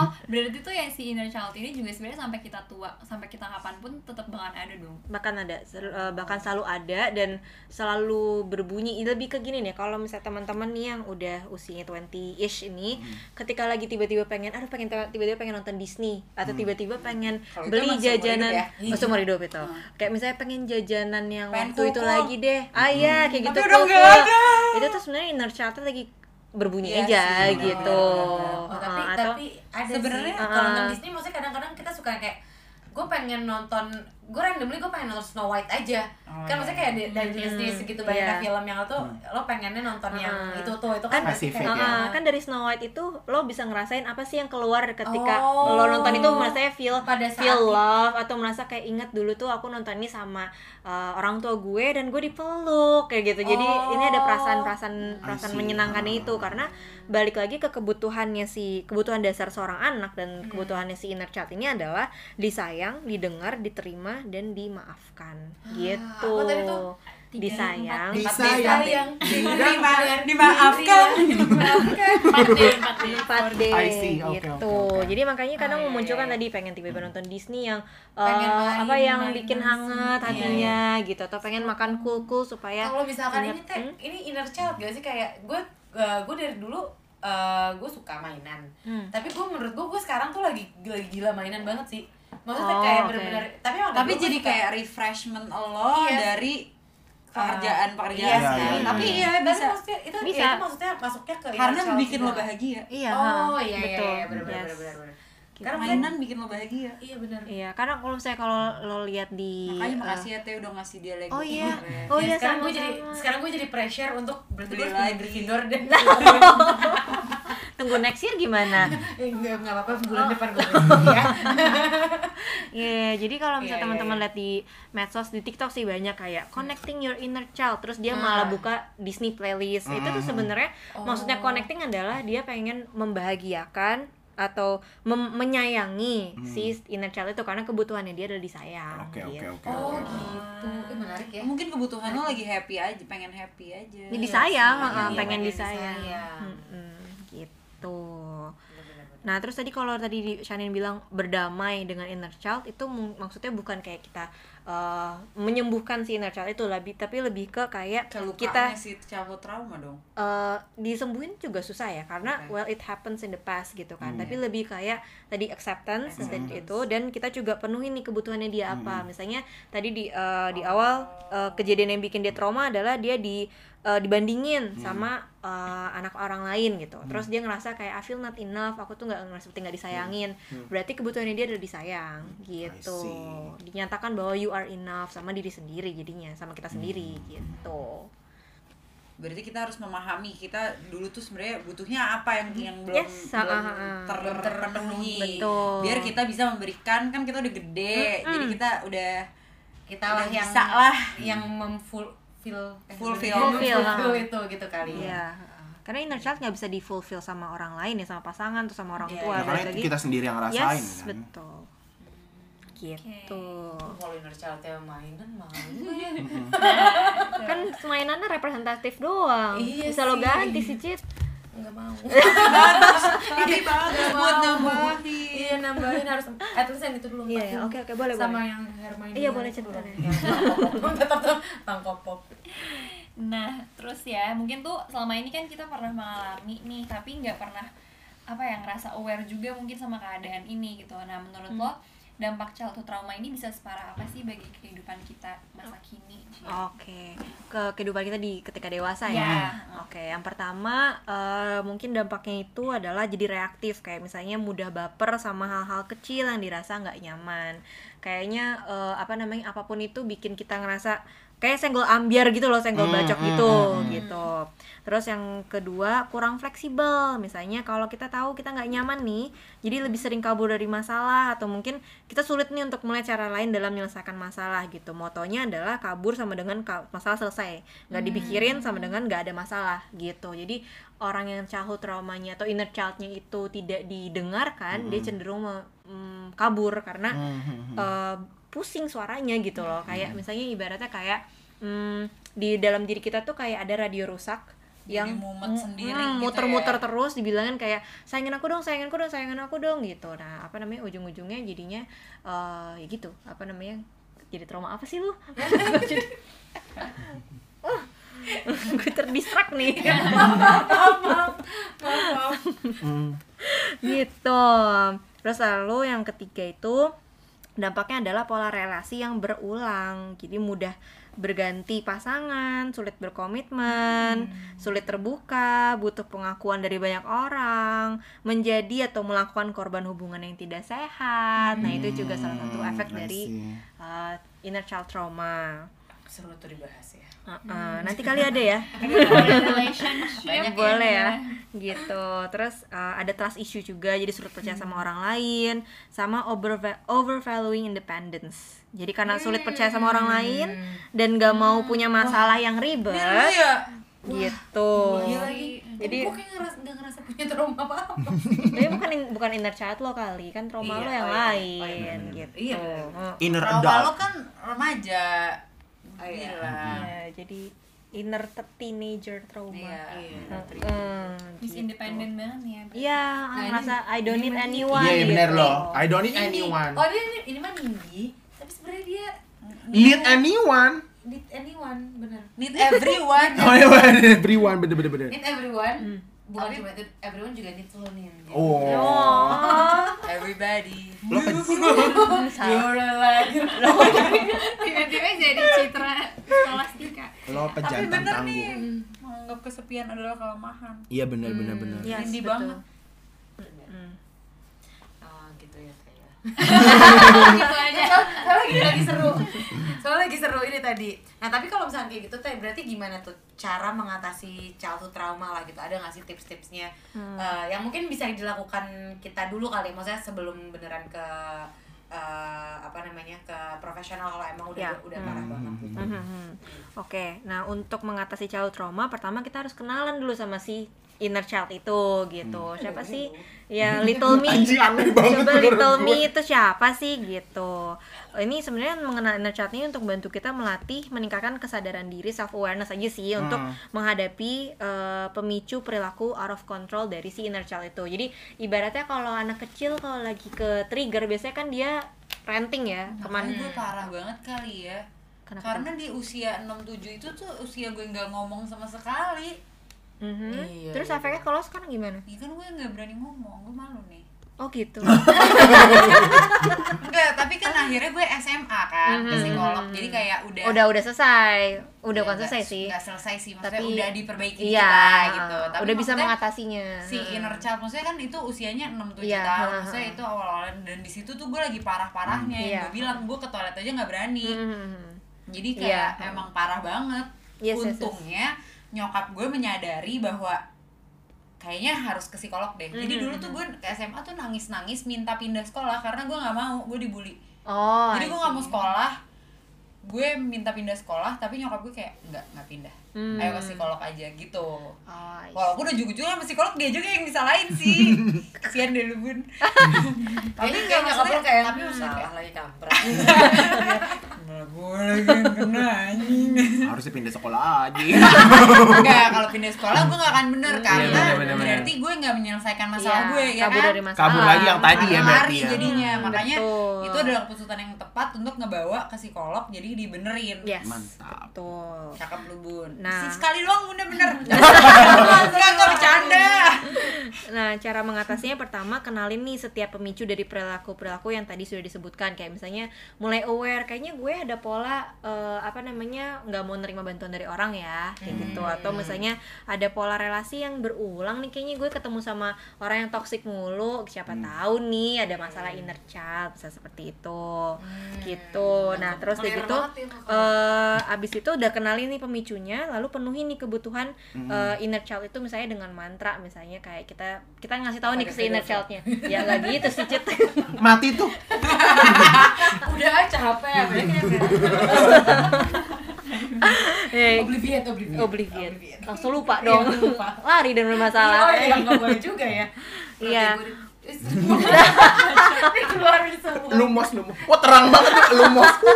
Speaker 4: Oh, berarti tuh yang si inner child ini juga sebenarnya sampai kita tua, sampai kita kapan pun tetap bakalan ada dong.
Speaker 5: bahkan ada eh, bahkan selalu ada dan selalu berbunyi lebih ke gini nih kalau misalnya teman-teman nih yang udah usianya 20-ish ini ketika lagi tiba-tiba pengen aduh pengen tiba-tiba pengen nonton Disney atau tiba-tiba pengen
Speaker 2: itu
Speaker 5: beli jajanan
Speaker 2: ya?
Speaker 5: oh, seumur hidup itu kayak misalnya pengen jajanan yang
Speaker 2: Pengen
Speaker 5: waktu itu lagi deh ah iya kayak gitu
Speaker 2: Tapi udah nggak ada.
Speaker 5: itu tuh sebenarnya inner child lagi berbunyi
Speaker 2: Iya
Speaker 5: aja
Speaker 2: sih, benar,
Speaker 5: gitu
Speaker 3: Oh, tapi
Speaker 5: Uh, atau
Speaker 3: tapi ada
Speaker 2: Sebenarnya,
Speaker 3: sih. kalau nonton
Speaker 5: uh,
Speaker 3: Disney maksudnya kadang-kadang kita suka kayak gue pengen nonton gue randomly gue pengen nonton Snow White aja
Speaker 2: Oh,
Speaker 3: kan
Speaker 2: iya.
Speaker 3: maksudnya kayak di- dari Disney segitu banyaknya
Speaker 5: Iya.
Speaker 3: film yang lo tuh lo pengennya nonton yang
Speaker 5: Hmm.
Speaker 3: itu tuh itu kan berarti
Speaker 1: Spesifik
Speaker 3: kayak
Speaker 1: ya.
Speaker 5: Ah, kan dari Snow White itu lo bisa ngerasain apa sih yang keluar ketika
Speaker 3: Oh.
Speaker 5: lo nonton itu merasa feel
Speaker 3: Pada saat
Speaker 5: feel
Speaker 3: itu.
Speaker 5: love atau merasa kayak ingat dulu tuh aku nonton ini sama uh, orang tua gue dan gue dipeluk kayak gitu jadi
Speaker 3: Oh.
Speaker 5: ini ada perasaan-perasaan
Speaker 1: I
Speaker 5: perasaan
Speaker 1: see.
Speaker 5: menyenangkannya
Speaker 1: Ah.
Speaker 5: itu karena balik lagi ke kebutuhannya si kebutuhan dasar seorang anak dan kebutuhannya si inner child ini adalah disayang didengar diterima dan dimaafkan. Gitu.
Speaker 3: tadi tuh?
Speaker 4: Tiga,
Speaker 5: disayang
Speaker 1: Disayang.
Speaker 2: Diterima, dimaafkan.
Speaker 4: empat deh empat deh
Speaker 5: 4D
Speaker 1: I see. Oke,
Speaker 5: gitu. Jadi makanya kadang
Speaker 3: Oh,
Speaker 5: memunculkan
Speaker 3: iya.
Speaker 5: tadi pengen tiba-tiba nonton Disney yang
Speaker 3: Pengen
Speaker 5: eh,
Speaker 3: main
Speaker 5: apa yang
Speaker 3: mainan
Speaker 5: bikin hangat
Speaker 3: Iya,
Speaker 5: hatinya gitu. Atau pengen makan cool-cool supaya
Speaker 3: kalau misalkan ini teh
Speaker 5: hmm?
Speaker 3: ini inner child gak sih? Kayak gue gue dari dulu gue suka mainan.
Speaker 5: Hmm.
Speaker 3: tapi gue menurut gue gue sekarang tuh lagi lagi gila mainan banget sih maksudnya
Speaker 5: Oh,
Speaker 3: kayak bener-bener tapi emang
Speaker 2: Tapi
Speaker 3: dulu
Speaker 2: jadi
Speaker 3: suka.
Speaker 2: kayak refreshment lo
Speaker 3: Iya.
Speaker 2: dari pekerjaan-pekerjaan
Speaker 3: Iya
Speaker 1: sih.
Speaker 2: sih. Tapi iya
Speaker 3: Tapi
Speaker 2: bisa.
Speaker 3: maksudnya itu
Speaker 5: Bisa.
Speaker 3: ya, itu maksudnya masuknya ke
Speaker 2: Karena bikin lo bahagia.
Speaker 5: iya
Speaker 3: oh iya iya
Speaker 5: betul
Speaker 3: iya benar
Speaker 5: Yes.
Speaker 3: benar benar. Karena
Speaker 2: Mainan bikin lo bahagia.
Speaker 3: iya benar
Speaker 5: Iya, karena kalau misalnya kalau lo lihat di
Speaker 2: Makanya
Speaker 5: eh,
Speaker 2: makasih ya Teh udah ngasih dia Lego.
Speaker 5: Oh iya.
Speaker 2: kemarin.
Speaker 5: Oh
Speaker 3: Ya,
Speaker 5: iya
Speaker 3: sekarang gue jadi sekarang gue jadi pressure untuk berarti
Speaker 2: Beli
Speaker 3: gue
Speaker 2: lagi.
Speaker 3: Gryffindor dan
Speaker 5: Tunggu next year gimana?
Speaker 3: Eh, enggak enggak apa-apa bulan
Speaker 5: Oh.
Speaker 3: depan gue beli ya
Speaker 5: Iya, jadi kalau misalnya
Speaker 3: Iya, iya,
Speaker 5: teman-teman
Speaker 3: iya.
Speaker 5: lihat di medsos di TikTok sih banyak kayak connecting your inner child, terus dia
Speaker 3: Nah.
Speaker 5: malah buka Disney playlist. Itu tuh
Speaker 1: Mhm.
Speaker 5: sebenarnya
Speaker 3: Oh.
Speaker 5: maksudnya connecting adalah dia pengen membahagiakan atau menyayangi si inner child itu karena kebutuhannya dia adalah disayang.
Speaker 1: Oke, oke,
Speaker 5: gitu.
Speaker 1: oke.
Speaker 3: oh gitu Eh, menarik ya
Speaker 2: Mungkin kebutuhan lo lagi happy aja, pengen happy aja.
Speaker 5: Ini disayang,
Speaker 3: sih.
Speaker 5: uh,
Speaker 3: Iya,
Speaker 5: pengen
Speaker 3: pengen
Speaker 5: disayang.
Speaker 3: disayang.
Speaker 5: Mm-mm, gitu. Nah, terus tadi kalau tadi di- Shanin bilang berdamai dengan inner child itu maksudnya bukan kayak kita uh, menyembuhkan si inner child itu lebih tapi lebih ke kayak
Speaker 2: Kelukanya
Speaker 5: kita
Speaker 2: si childhood trauma dong.
Speaker 5: uh, disembuhin juga susah ya karena
Speaker 2: Oke.
Speaker 5: well it happens in the past gitu kan
Speaker 1: Hmm.
Speaker 5: tapi lebih kayak tadi acceptance dan itu dan kita juga penuhin nih kebutuhannya dia apa misalnya tadi di uh, di awal uh, kejadian yang bikin dia trauma adalah dia di uh, dibandingin sama uh, anak orang lain gitu. Terus dia ngerasa kayak I feel not enough aku tuh nggak ngerasa seperti nggak disayangin berarti kebutuhannya dia adalah disayang gitu. dinyatakan bahwa you are enough sama diri sendiri jadinya sama kita sendiri gitu.
Speaker 2: Berarti kita harus memahami kita dulu tuh sebenarnya butuhnya apa yang yang belum
Speaker 5: Yes,
Speaker 2: belum
Speaker 5: ah, ah, ah.
Speaker 2: ter- terpenuhi.
Speaker 5: Betul.
Speaker 2: Biar kita bisa memberikan kan kita udah gede. Jadi kita udah
Speaker 3: kita lah yang
Speaker 2: bisa lah.
Speaker 3: yang memfulfill eh,
Speaker 2: Fulfill.
Speaker 3: fulfill,
Speaker 5: Fulfill,
Speaker 3: itu gitu kali
Speaker 5: Iya. Karena inner child nggak bisa di fulfill sama orang lain ya, sama pasangan atau sama orang
Speaker 3: Iya,
Speaker 5: tua.
Speaker 1: Ya, karena
Speaker 5: lagi.
Speaker 1: kita sendiri yang ngerasain
Speaker 5: yes,
Speaker 1: kan.
Speaker 5: betul. Gitu.
Speaker 3: kalau inner child yang mainan mau
Speaker 5: Kan mainannya representatif doang.
Speaker 3: Iya
Speaker 5: bisa lo
Speaker 3: sih.
Speaker 5: ganti sih, Cit.
Speaker 3: Nggak mau
Speaker 2: Tapi bagus buat nambahin.
Speaker 3: iya nambahin harus at least yang itu dulu
Speaker 5: Iya, iya. Oke, oke, boleh,
Speaker 3: sama
Speaker 5: boleh.
Speaker 3: yang Hermione
Speaker 5: Iya,
Speaker 3: yang
Speaker 5: boleh cerita.
Speaker 3: Yang pop
Speaker 4: Nah, terus ya, mungkin tuh selama ini kan kita pernah mengalami nih, tapi nggak pernah apa ya ngerasa aware juga mungkin sama keadaan ini gitu. Nah, menurut lo dampak childhood trauma ini bisa separah apa sih bagi kehidupan kita masa kini?
Speaker 5: Oke, ke kehidupan kita di ketika dewasa ya.
Speaker 4: Ya.
Speaker 5: Oke, yang pertama eh, mungkin dampaknya itu adalah jadi reaktif kayak misalnya mudah baper sama hal-hal kecil yang dirasa nggak nyaman. Kayaknya eh, apa namanya apa pun itu bikin kita ngerasa kayak senggol ambiar gitu loh, senggol
Speaker 1: Hmm,
Speaker 5: bacok
Speaker 1: hmm,
Speaker 5: gitu
Speaker 1: hmm, hmm.
Speaker 5: gitu. Terus yang kedua kurang fleksibel. Misalnya kalau kita tahu kita nggak nyaman nih, jadi lebih sering kabur dari masalah atau mungkin kita sulit nih untuk mulai cara lain dalam menyelesaikan masalah gitu. Motonya adalah kabur sama dengan masalah selesai, nggak dipikirin sama dengan nggak ada masalah gitu. Jadi orang yang childhood traumanya atau inner childnya itu tidak didengarkan, dia cenderung me- mm, kabur karena
Speaker 1: Hmm,
Speaker 5: eh, pusing suaranya gitu loh. Kayak misalnya ibaratnya kayak mm, di dalam diri kita tuh kayak ada radio rusak yang
Speaker 2: mumet
Speaker 5: mm,
Speaker 2: sendiri
Speaker 5: mm,
Speaker 2: gitu
Speaker 5: muter-muter
Speaker 2: ya.
Speaker 5: terus dibilangin kayak sayangin aku dong sayangin aku dong sayangin aku dong gitu. Nah apa namanya ujung-ujungnya jadinya eh ya gitu. Apa namanya jadi trauma apa sih lu? Jadi- Oh, gue terdistrak nih.
Speaker 1: Hmm.
Speaker 5: gitu. Terus lalu yang ketiga itu dampaknya adalah pola relasi yang berulang jadi mudah berganti pasangan, sulit berkomitmen, sulit terbuka, butuh pengakuan dari banyak orang, menjadi atau melakukan korban hubungan yang tidak sehat. Nah, itu juga salah satu efek
Speaker 1: Hmm, I
Speaker 5: dari uh, inner child trauma.
Speaker 3: Seru tuh dibahas ya.
Speaker 5: Uh-uh. Nanti kali ada ya.
Speaker 4: relationship
Speaker 2: Banyak
Speaker 5: boleh ya gitu terus uh, ada trust issue juga jadi sulit percaya
Speaker 2: Hmm.
Speaker 5: sama orang lain sama over overvaluing independence jadi karena sulit percaya sama orang lain dan gak mau punya masalah yang ribet
Speaker 2: ya
Speaker 5: gitu
Speaker 3: lagi.
Speaker 5: Jadi-
Speaker 3: Jadi gue kayak ngerasa nggak ngerasa punya trauma apa apa.
Speaker 5: Tapi bukan bukan inner child lo kali kan trauma
Speaker 3: Iya,
Speaker 5: lo yang
Speaker 3: oh iya.
Speaker 5: lain
Speaker 3: Oh iya,
Speaker 5: gitu
Speaker 3: Iya.
Speaker 1: Inner
Speaker 2: Trauma
Speaker 1: adult.
Speaker 2: lo kan remaja
Speaker 3: Oh, iya.
Speaker 2: Gila
Speaker 5: Ya, jadi inner te- teenager trauma
Speaker 2: Iya
Speaker 3: Iya.
Speaker 5: Heeh,
Speaker 4: Miss
Speaker 5: gitu.
Speaker 4: independent banget nih ya
Speaker 5: Iya,
Speaker 3: Nah, ini
Speaker 5: ngerasa I don't need anyone
Speaker 1: Iya, iya bener
Speaker 5: gitu.
Speaker 1: loh. I don't need
Speaker 3: Ini-
Speaker 1: anyone.
Speaker 3: Oh dia ini, ini mah Nindi, tapi sebenarnya dia
Speaker 1: Need anyone.
Speaker 3: need anyone bener.
Speaker 2: Need everyone
Speaker 1: Oh iya, everyone bener bener bener.
Speaker 3: Need everyone.
Speaker 5: Hmm.
Speaker 3: Bukan cuma need everyone juga need lo nih.
Speaker 1: Oh.
Speaker 5: Oh.
Speaker 2: Everybody
Speaker 1: Lo kan
Speaker 4: tiba-tiba jadi citra skolastika
Speaker 1: lo
Speaker 2: Tapi
Speaker 1: pejantan
Speaker 2: bener
Speaker 1: tangguh.
Speaker 2: nih Menganggap kesepian adalah kelemahan
Speaker 1: Iya bener bener bener.
Speaker 5: Yes,
Speaker 2: Indie
Speaker 5: betul.
Speaker 2: banget.
Speaker 5: Hmm.
Speaker 3: Oh gitu ya.
Speaker 4: gitu aja
Speaker 3: Soalnya lagi, lagi seru. Soalnya lagi seru ini tadi. Nah tapi kalau misalnya kayak gitu teh berarti gimana tuh cara mengatasi childhood trauma lah gitu? Ada nggak sih tips-tipsnya Eh, yang mungkin bisa dilakukan kita dulu kali? Maksudnya sebelum beneran ke eh, apa namanya ke profesional kalau emang udah
Speaker 5: Ya.
Speaker 3: udah parah banget. gitu.
Speaker 5: Mhm. Oke, nah untuk mengatasi child trauma, pertama kita harus kenalan dulu sama si inner child itu gitu. Siapa sih? Ya little me.
Speaker 1: Aneh banget
Speaker 5: Coba little
Speaker 1: gue.
Speaker 5: me itu siapa sih gitu. Ini sebenarnya mengenal inner child ini untuk bantu kita melatih meningkatkan kesadaran diri self awareness aja sih untuk
Speaker 1: Hmm.
Speaker 5: menghadapi eh, pemicu perilaku out of control dari si inner child itu. Jadi ibaratnya kalau anak kecil kalau lagi ke trigger biasanya kan dia ranting ya, teman.
Speaker 2: gue parah banget kali ya
Speaker 5: Kenapa?
Speaker 2: Karena di usia 67 itu tuh usia gue nggak ngomong sama sekali
Speaker 5: Mhm.
Speaker 3: Iya,
Speaker 5: Terus
Speaker 3: iya,
Speaker 5: efeknya kalau sekarang gimana?
Speaker 2: Ya kan gue nggak berani ngomong, gue malu nih
Speaker 5: Oh gitu.
Speaker 2: Enggak, tapi kan akhirnya gue SMA kan
Speaker 5: Mhm.
Speaker 2: psikolog Jadi kayak udah
Speaker 5: udah udah selesai. Udah
Speaker 2: Ya,
Speaker 5: bukan selesai sih.
Speaker 2: nggak selesai sih, maksudnya
Speaker 5: Tapi
Speaker 2: udah diperbaiki
Speaker 5: iya,
Speaker 2: kita gitu Tapi
Speaker 5: udah bisa mengatasinya.
Speaker 2: si inner child maksudnya kan itu usianya 67
Speaker 5: Iya,
Speaker 2: tahun
Speaker 5: ha,
Speaker 2: maksudnya itu awal-awal dan di situ tuh gue lagi parah-parahnya
Speaker 5: iya.
Speaker 2: gue bilang gue ke toilet aja nggak berani
Speaker 5: Mhm.
Speaker 2: jadi
Speaker 5: Iya,
Speaker 2: kayak
Speaker 5: ha.
Speaker 2: emang parah banget
Speaker 5: Yes, yes, yes.
Speaker 2: Nyokap gue menyadari bahwa kayaknya harus ke psikolog deh. Jadi
Speaker 5: Mhm,
Speaker 2: dulu tuh gue ke SMA tuh nangis-nangis minta pindah sekolah karena gue nggak mau gue dibully.
Speaker 5: Oh.
Speaker 2: jadi gue nggak mau sekolah gue minta pindah sekolah tapi nyokap gue kayak nggak nggak pindah
Speaker 5: Hmm.
Speaker 2: ayo ke psikolog aja gitu
Speaker 5: Oh, I see.
Speaker 2: Walaupun ujung-ujungnya sama psikolog dia juga yang bisa lain sih Kasian deh lu bun
Speaker 3: Tapi
Speaker 2: kayak
Speaker 3: kayak nyokap lo
Speaker 2: maksudnya-
Speaker 3: kayak
Speaker 2: tapi maksudnya
Speaker 3: salah lagi kampret.
Speaker 2: Gue lagi yang kena anjing
Speaker 1: Harusnya pindah sekolah aja.
Speaker 2: Enggak, kalau pindah sekolah gue gak akan bener
Speaker 1: Iya,
Speaker 2: Karena
Speaker 1: bener, bener, bener.
Speaker 2: berarti gue gak menyelesaikan masalah
Speaker 5: Iya,
Speaker 2: gue ya
Speaker 5: kabur
Speaker 2: kan
Speaker 5: dari masalah.
Speaker 1: Kabur lagi yang tadi ya berarti ya.
Speaker 2: jadinya
Speaker 5: Hmm,
Speaker 2: Makanya
Speaker 5: betul.
Speaker 2: itu adalah keputusan yang tepat untuk ngebawa ke psikolog Jadi dibenerin
Speaker 5: Yes.
Speaker 1: Mantap.
Speaker 5: Betul.
Speaker 2: Cakep lu bun
Speaker 5: Nah.
Speaker 2: Sekali doang bunda bener Enggak, enggak bercanda.
Speaker 5: Nah, cara mengatasinya pertama kenalin nih setiap pemicu dari perilaku-perilaku yang tadi sudah disebutkan. Kayak misalnya mulai aware. Kayaknya gue ada pola eh, apa namanya nggak mau nerima bantuan dari orang ya kayak gitu. Atau misalnya ada pola relasi yang berulang nih. Kayaknya gue ketemu sama orang yang toksik mulu. Siapa tahu nih ada masalah inner child bisa seperti itu. Gitu. Nah terus
Speaker 3: Clear
Speaker 5: gitu eh abis itu udah kenalin nih pemicunya lalu penuhi nih kebutuhan eh, inner child itu misalnya dengan mantra misalnya kayak kita kita ngasih tahu nih ke si inner childnya ya nggak gitu sih Cit
Speaker 1: Mati tuh.
Speaker 3: Udah capek ya, obliviate.
Speaker 5: oblivion
Speaker 3: Obliviate.
Speaker 5: langsung lupa
Speaker 3: Iya,
Speaker 5: dong
Speaker 3: lupa.
Speaker 5: lari dan bermasalah
Speaker 3: Oh iya, nggak boleh juga ya.
Speaker 5: Iya.
Speaker 3: Keluarin semua.
Speaker 1: Lumos, lumos. Wah terang banget tuh, lumos. Uh,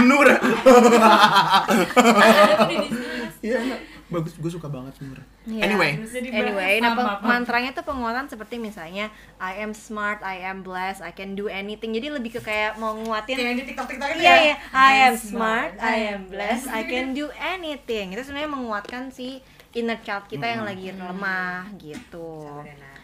Speaker 1: Nur. Iya, bagus. Gue suka banget Nur.
Speaker 5: Iya.
Speaker 1: Anyway,
Speaker 5: Anyway, nah mantranya tuh penguatan seperti misalnya I am smart, I am blessed, I can do anything. Jadi lebih ke kayak mau nguatin
Speaker 3: Kayak yang di TikTok TikTok itu
Speaker 5: Iya
Speaker 3: ya.
Speaker 5: iya, I am smart, I am blessed, I can do anything. Itu sebenarnya menguatkan si inner child kita yang lagi lemah gitu.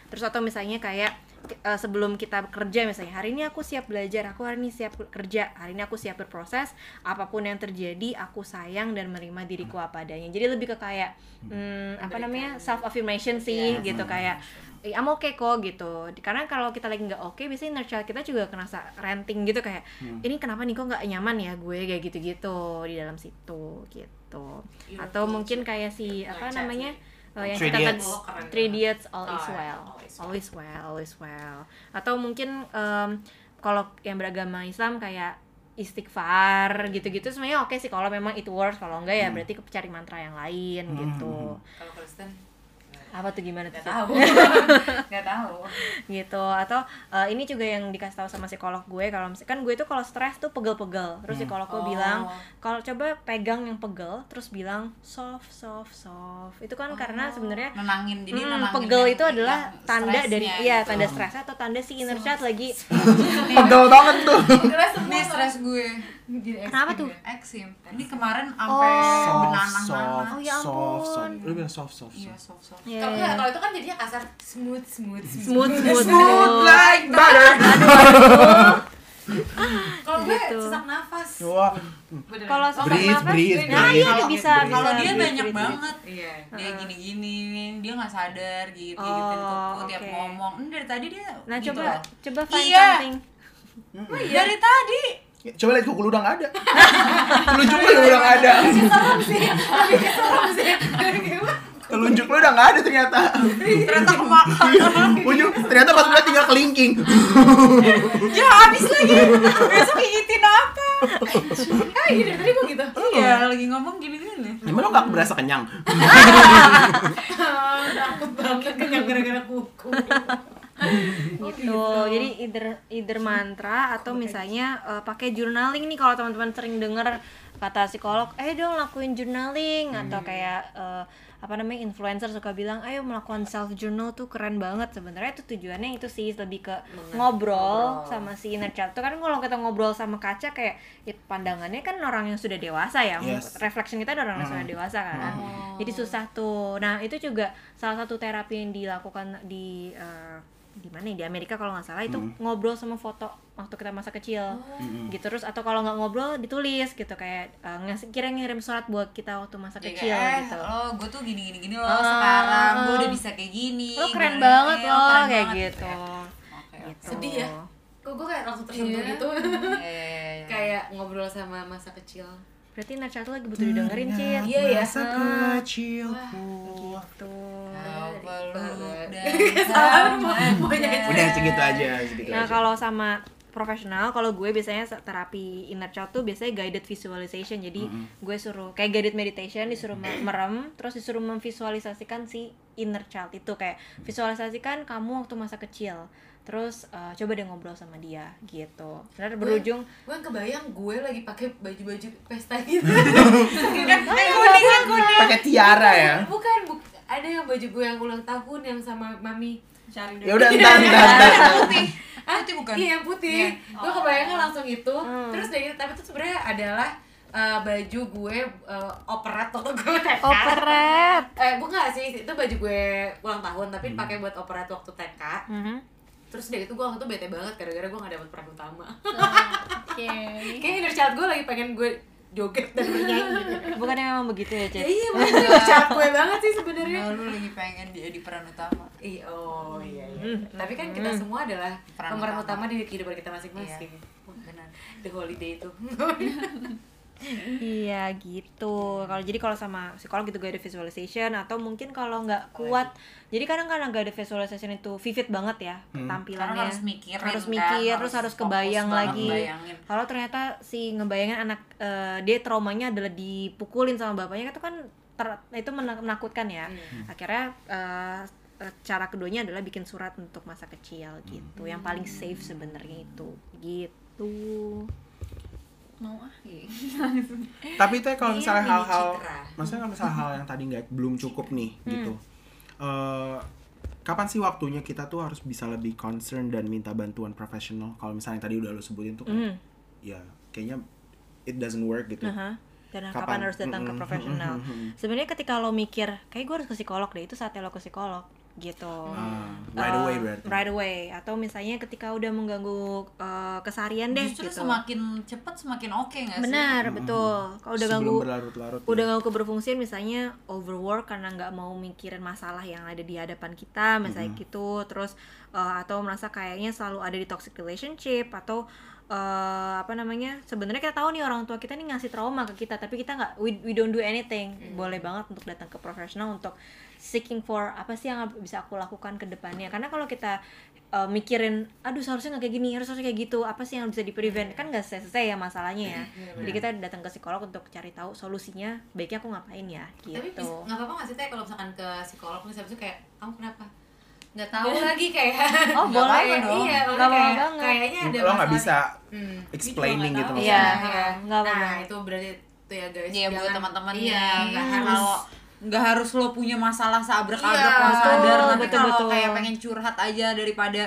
Speaker 5: Terus atau misalnya kayak eh, sebelum kita kerja misalnya hari ini aku siap belajar aku hari ini siap kerja hari ini aku siap berproses apa pun yang terjadi aku sayang dan menerima diriku apa adanya. Jadi lebih ke kayak hmm, apa namanya self affirmation sih gitu kayak eh, I'm okay kok gitu. Karena kalau kita lagi nggak oke biasanya inner child kita juga kerasa ranting gitu kayak ini kenapa nih kok nggak nyaman ya gue? Kayak gitu-gitu di dalam situ gitu. Atau mungkin kayak si apa namanya eh, yang
Speaker 1: Three
Speaker 5: kita
Speaker 1: Idiots.
Speaker 5: tadi-
Speaker 3: Oh.
Speaker 5: Three Idiots all is
Speaker 3: Oh, ya,
Speaker 5: well.
Speaker 3: All is well.
Speaker 5: always well always well. Atau mungkin em, kalau yang beragama Islam kayak istighfar gitu-gitu sebenarnya oke sih. Kalau memang itu works kalau enggak ya berarti cari mantra yang lain gitu.
Speaker 3: Kalau Kristen
Speaker 5: apa tuh gimana tuh
Speaker 3: nggak
Speaker 5: Cid?
Speaker 3: tahu. Nggak tahu.
Speaker 5: gitu atau eh, ini juga yang dikasih tahu sama psikolog gue kalau kan gue tuh kalau stres tuh pegel-pegel terus psikolog gue
Speaker 3: Oh.
Speaker 5: bilang kalau coba pegang yang pegel terus bilang soft soft soft itu kan karena sebenarnya
Speaker 2: nenangin jadi
Speaker 5: Hmm,
Speaker 2: nenangin
Speaker 5: pegel itu adalah tanda dari iya
Speaker 2: gitu.
Speaker 5: tanda stres atau tanda si inner child lagi
Speaker 1: Pegel banget tuh.
Speaker 2: ini stres gue
Speaker 5: kenapa tuh
Speaker 2: eksim ini kemarin sampai
Speaker 1: Soft,
Speaker 2: benanang
Speaker 1: soft,
Speaker 5: Oh, ya
Speaker 1: soft,
Speaker 5: ampun.
Speaker 1: soft. Lu bilang soft, soft,
Speaker 2: iya
Speaker 1: soft.
Speaker 2: soft soft
Speaker 5: Iya,
Speaker 3: Kalau
Speaker 5: iya.
Speaker 3: nggak, kalau itu kan jadinya kasar smooth smooth
Speaker 5: smooth smooth
Speaker 1: Smooth like butter.
Speaker 3: Kalau gue
Speaker 5: Gitu.
Speaker 3: sesak nafas.
Speaker 1: Wah.
Speaker 5: Kalau
Speaker 3: Oh,
Speaker 5: sesak
Speaker 1: breathe,
Speaker 5: nafas,
Speaker 1: breathe,
Speaker 5: nah iya tuh bisa
Speaker 2: kalau dia
Speaker 5: breathe,
Speaker 2: banyak
Speaker 5: breathe,
Speaker 2: banget
Speaker 3: Iya.
Speaker 2: dia gini-gini dia nggak sadar gitu
Speaker 5: Oh,
Speaker 2: gitu tiap
Speaker 5: oke.
Speaker 2: ngomong ini dari tadi dia
Speaker 5: nah
Speaker 2: gitu
Speaker 5: coba
Speaker 2: loh.
Speaker 5: coba find
Speaker 2: Iya.
Speaker 5: something
Speaker 2: dari tadi
Speaker 1: Ya, coba lihat kuku lu udah nggak ada. Telunjuk lu udah nggak ada. Telunjuk lu udah nggak ada ternyata.
Speaker 2: ternyata kemakan
Speaker 1: ujung ternyata pas lihat tinggal kelingking.
Speaker 2: ya habis lagi besok gigitin apa
Speaker 3: Ah, dari tadi gue gitu.
Speaker 2: iya lagi ngomong gini-gini
Speaker 1: Emang lu nggak berasa kenyang?
Speaker 3: Takut banget kenyang gara-gara kuku.
Speaker 5: gitu. Jadi either either mantra atau misalnya eh, pakai journaling nih kalau teman-teman sering dengar kata psikolog eh dong lakuin journaling atau kayak eh, apa namanya influencer suka bilang ayo melakukan self journal tuh keren banget. Sebenarnya itu tujuannya itu sih lebih ke ngobrol, sama si inner child. Tuh kan kalau kita ngobrol sama kaca kayak ya, pandangannya kan orang yang sudah dewasa ya
Speaker 1: Yes.
Speaker 5: reflection kita ada orang yang sudah dewasa kan. Jadi susah tuh. Nah itu juga salah satu terapi yang dilakukan di eh, di mana ya di Amerika kalau nggak salah itu ngobrol sama foto waktu kita masa kecil gitu terus atau kalau nggak ngobrol ditulis gitu kayak eh, ngasih kira ngirim surat buat kita waktu masa
Speaker 2: Ya,
Speaker 5: kecil
Speaker 2: kayak, eh,
Speaker 5: gitu
Speaker 2: lo gue tuh gini gini gini loh
Speaker 5: Ah,
Speaker 2: sekarang gue
Speaker 5: ah.
Speaker 2: udah bisa kayak gini
Speaker 5: lo keren
Speaker 2: gimana,
Speaker 5: banget
Speaker 2: eh,
Speaker 5: lo
Speaker 2: keren
Speaker 5: kayak
Speaker 2: banget.
Speaker 5: gitu
Speaker 2: Oke,
Speaker 5: gitu
Speaker 3: Sedih ya? Kok gue kayak langsung tersentuh
Speaker 2: Iya.
Speaker 3: gitu.
Speaker 2: Iya, iya, iya.
Speaker 3: Kayak ngobrol sama masa kecil.
Speaker 5: Berarti inner child tuh lagi butuh didengerin Cid
Speaker 3: Iya ya.
Speaker 1: Masa kecilku.
Speaker 2: sama.
Speaker 3: nyanyi.
Speaker 1: Udah segitu aja, segitu
Speaker 5: Nah
Speaker 1: aja.
Speaker 5: kalau sama profesional, kalau gue biasanya terapi inner child tuh biasanya guided visualization. Jadi gue suruh kayak guided meditation, disuruh me- merem, terus disuruh memvisualisasikan si inner child itu kayak visualisasikan kamu waktu masa kecil. Terus eh, coba deh ngobrol sama dia gitu. Benar berujung
Speaker 3: Gue yang kebayang gue lagi pakai baju-baju pesta gitu.
Speaker 1: Pakai tiara ya.
Speaker 3: Bukan, buk ada yang baju gue yang ulang tahun yang sama mami.
Speaker 4: cari
Speaker 1: Ya udah entar entar entar.
Speaker 2: putih putih bukan
Speaker 3: Iya yang putih.
Speaker 2: Iya.
Speaker 3: Gue kebayangnya langsung itu.
Speaker 5: Hmm.
Speaker 3: Terus dari tapi itu sebenarnya adalah eh, baju gue uh, operet waktu gue TK.
Speaker 5: operet.
Speaker 3: Eh bukan sih, itu baju gue ulang tahun tapi dipakai buat operet waktu TK. Terus dari itu gue waktu itu bete banget gara-gara gue gak dapet peran utama.
Speaker 4: Oke.
Speaker 3: Kayaknya inner child gue lagi pengen gue joget dan bernyanyi.
Speaker 5: Bukannya memang begitu ya,
Speaker 3: ya
Speaker 5: Cid?
Speaker 3: iya, bener inner child gue banget sih sebenarnya.
Speaker 2: Nah, lu lagi pengen dia di peran utama
Speaker 3: Iya, oh iya iya.
Speaker 5: Hmm,
Speaker 3: Tapi kan kita semua adalah
Speaker 2: Peran
Speaker 3: pemeran
Speaker 2: utama.
Speaker 3: utama di kehidupan kita masing-masing.
Speaker 2: benar
Speaker 3: The holiday itu.
Speaker 5: Iya gitu. Kalau jadi kalau sama psikolog gitu gak ada visualization atau mungkin kalau nggak kuat. Jadi kadang kadang gak ada visualization itu vivid banget ya tampilannya.
Speaker 2: Karena harus mikirin
Speaker 5: Harus
Speaker 2: kan,
Speaker 5: mikir,
Speaker 2: harus
Speaker 5: terus harus kebayang lagi. Kalau ternyata si ngebayangin anak eh, dia traumanya adalah dipukulin sama bapaknya itu kan ter- itu menak- menakutkan ya. Akhirnya eh, eh, cara keduanya adalah bikin surat untuk masa kecil gitu. Yang paling safe sebenarnya itu. Gitu.
Speaker 4: Mau ah.
Speaker 1: Tapi teh kalau
Speaker 3: Iya,
Speaker 1: misalnya hal-hal, maksudnya kalau misalnya hal yang tadi nggak belum cukup nih
Speaker 5: Hmm.
Speaker 1: gitu. eh kapan sih waktunya kita tuh harus bisa lebih concern dan minta bantuan profesional? Kalau misalnya tadi udah lo sebutin tuh kayak,
Speaker 5: Hmm.
Speaker 1: ya kayaknya it doesn't work gitu.
Speaker 5: Aha. Dan kapan,
Speaker 1: Kapan?
Speaker 5: harus datang ke profesional?
Speaker 1: mm-mm.
Speaker 5: Sebenarnya ketika lo mikir, kayak gue harus ke psikolog deh, itu saatnya lo ke psikolog. Gitu.
Speaker 1: Ah, right away berarti.
Speaker 5: right away atau misalnya ketika udah mengganggu eh, keseharian deh
Speaker 2: Justru
Speaker 5: gitu.
Speaker 2: semakin cepet semakin oke nggak sih?
Speaker 5: Benar, betul. Kalau udah
Speaker 1: Sebelum
Speaker 5: ganggu
Speaker 1: berlarut-larut ya.
Speaker 5: udah ganggu keberfungsian misalnya overwork karena nggak mau mikirin masalah yang ada di hadapan kita misalnya gitu terus eh, atau merasa kayaknya selalu ada di toxic relationship atau eh, apa namanya sebenarnya kita tahu nih orang tua kita nih ngasih trauma ke kita tapi kita nggak we, we don't do anything. Boleh banget untuk datang ke profesional untuk seeking for apa sih yang bisa aku lakukan ke depannya. Karena kalau kita eh, mikirin aduh seharusnya nggak kayak gini harus harusnya kayak gitu apa sih yang bisa di prevent kan nggak selesai ya masalahnya ya. Jadi kita datang ke psikolog untuk cari tahu solusinya baiknya aku ngapain ya
Speaker 3: Tapi
Speaker 5: gitu.
Speaker 3: bis- nggak apa-apa nggak sih teh kalau misalkan ke psikolog itu kayak kamu kenapa? Nggak tahu lagi kayak.
Speaker 5: Oh, boleh
Speaker 3: apa-apa
Speaker 2: dong.
Speaker 3: Iya,
Speaker 5: Nggak
Speaker 3: maksudnya kayak-
Speaker 5: banget.
Speaker 3: Kayaknya ada
Speaker 1: Lo nggak bisa
Speaker 3: Hmm.
Speaker 1: explaining gitu
Speaker 4: tahu.
Speaker 5: Iya,
Speaker 3: Iya,
Speaker 5: iya,
Speaker 3: Nah, itu berarti itu ya guys.
Speaker 2: Iya buat
Speaker 3: Jangan-
Speaker 2: teman-teman
Speaker 3: Iya,
Speaker 2: nih.
Speaker 3: nggak harus
Speaker 2: Kalau nggak harus lo punya masalah seabrek-abrek
Speaker 3: Iya,
Speaker 2: lo sadar tapi
Speaker 5: betul,
Speaker 2: kalau
Speaker 5: betul.
Speaker 2: kayak pengen curhat aja daripada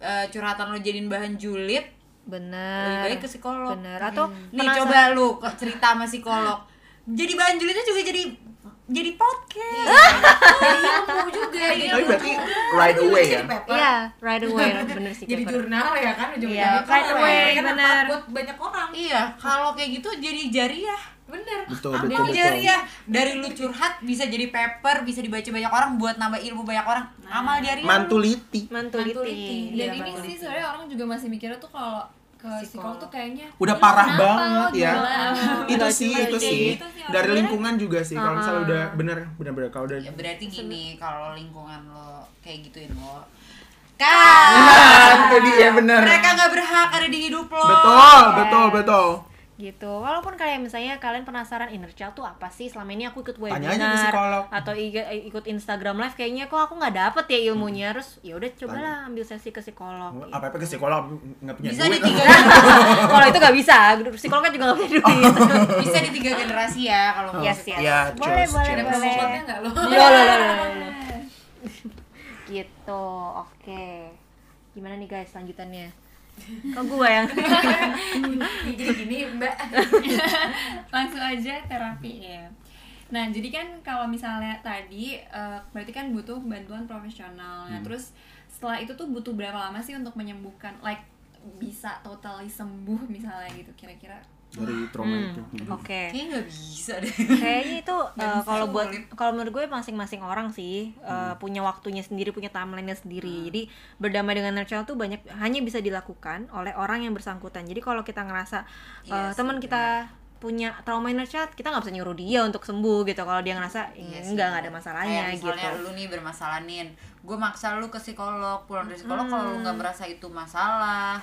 Speaker 2: eh, curhatan lo jadiin bahan julid
Speaker 5: bener
Speaker 2: lebih baik ke psikolog
Speaker 5: bener atau
Speaker 2: nih
Speaker 5: penasa-
Speaker 2: coba lu kok cerita sama psikolog jadi bahan julidnya juga jadi jadi podcast
Speaker 3: Jadi ilmu juga. jadi
Speaker 1: Tapi
Speaker 3: ilmu
Speaker 1: berarti
Speaker 3: juga.
Speaker 1: right away ya.
Speaker 5: Iya right away bener sih
Speaker 3: Jadi jurnal ya kan ujung
Speaker 5: Iya, right away, bener.
Speaker 3: buat banyak orang.
Speaker 2: iya kalau kayak gitu jadi jariah
Speaker 3: Bener.
Speaker 1: Betul,
Speaker 3: Ambil
Speaker 1: betul,
Speaker 2: Jadi
Speaker 1: betul.
Speaker 2: jariah dari lu curhat bisa jadi paper bisa dibaca banyak orang buat nambah ilmu banyak orang amal jariah
Speaker 1: Mantuliti.
Speaker 5: mantuliti
Speaker 3: Mantuliti.
Speaker 4: dan
Speaker 3: Iya,
Speaker 4: ini sih sebenarnya orang juga masih mikirnya tuh kalau ke psikolog tuh kayaknya
Speaker 1: Udah
Speaker 4: "Lu
Speaker 1: parah
Speaker 4: kenapa
Speaker 1: banget
Speaker 4: lo
Speaker 1: ya.
Speaker 4: gila?"
Speaker 1: itu
Speaker 5: Nggak
Speaker 1: sih, itu sih.
Speaker 4: gitu sih,
Speaker 1: Dari lingkungan juga sih. Kalau misalnya
Speaker 5: Ah.
Speaker 1: udah bener, bener-bener kalau udah
Speaker 2: ya berarti gini kalau lingkungan lo kayak gituin lo
Speaker 1: Kan, itu dia bener.
Speaker 2: mereka nggak berhak ada di hidup lo
Speaker 1: Betul, betul, betul.
Speaker 5: Gitu. Walaupun kayak misalnya kalian penasaran inner child tuh apa sih? Selama ini aku ikut
Speaker 1: Tanya
Speaker 5: webinar
Speaker 1: aja ke psikolog.
Speaker 5: atau i- ikut Instagram live kayaknya kok aku nggak dapet ya ilmunya. Terus ya udah cobalah ambil sesi ke psikolog. Gitu.
Speaker 1: Apa apa ke psikolog? Nggak punya
Speaker 2: bisa
Speaker 1: duit.
Speaker 2: di tiga
Speaker 5: kalau itu nggak bisa. Psikolog kan juga nggak punya duit.
Speaker 2: Bisa di tiga generasi ya kalau mau
Speaker 5: yes
Speaker 2: psikolog.
Speaker 5: yes
Speaker 1: Ya,
Speaker 5: boleh boleh boleh. loh, loh, loh, loh. gitu oke gimana nih guys lanjutannya kok gue yang
Speaker 3: Jadi gini mbak.
Speaker 4: langsung aja terapi. Ya nah jadi kan kalau misalnya tadi eh, berarti kan butuh bantuan profesional. Nah terus setelah itu tuh butuh berapa lama sih untuk menyembuhkan? Like bisa totally sembuh misalnya gitu kira-kira
Speaker 1: Dari trauma
Speaker 5: Hmm,
Speaker 1: itu.
Speaker 5: oke.
Speaker 2: Kayaknya nggak bisa deh.
Speaker 5: Kayaknya itu uh, kalau buat kalau menurut gue masing-masing orang sih uh, punya waktunya sendiri punya timelinenya sendiri. Jadi berdamai dengan child tuh banyak hanya bisa dilakukan oleh orang yang bersangkutan. Jadi kalau kita ngerasa uh,
Speaker 2: Iya sih,
Speaker 5: teman kita punya trauma inner child kita nggak bisa nyuruh dia untuk sembuh gitu. Kalau dia ngerasa
Speaker 2: Iya
Speaker 5: enggak nggak ada masalahnya
Speaker 2: Kayak misalnya
Speaker 5: gitu.
Speaker 2: lu nih bermasalah nin. Gue maksa lu ke psikolog pulang dari psikolog kalau lu nggak merasa itu masalah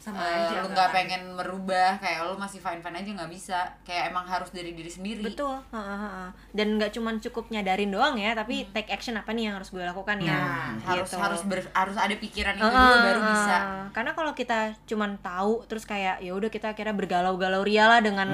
Speaker 3: Sama
Speaker 2: eh,
Speaker 3: aja,
Speaker 2: lu
Speaker 3: nggak kan?
Speaker 2: pengen merubah kayak lu masih fine fine aja nggak bisa kayak emang harus dari diri sendiri
Speaker 5: betul ha, ha, ha. dan nggak cuman cukup nyadarin doang ya tapi take action apa nih yang harus gue lakukan ya
Speaker 2: nah harus
Speaker 5: gitu.
Speaker 2: harus ber- harus ada pikiran itu
Speaker 5: Heeh,
Speaker 2: dulu baru bisa.
Speaker 5: Karena kalau kita cuman tahu terus kayak ya udah kita kira bergalau-galau ria lah dengan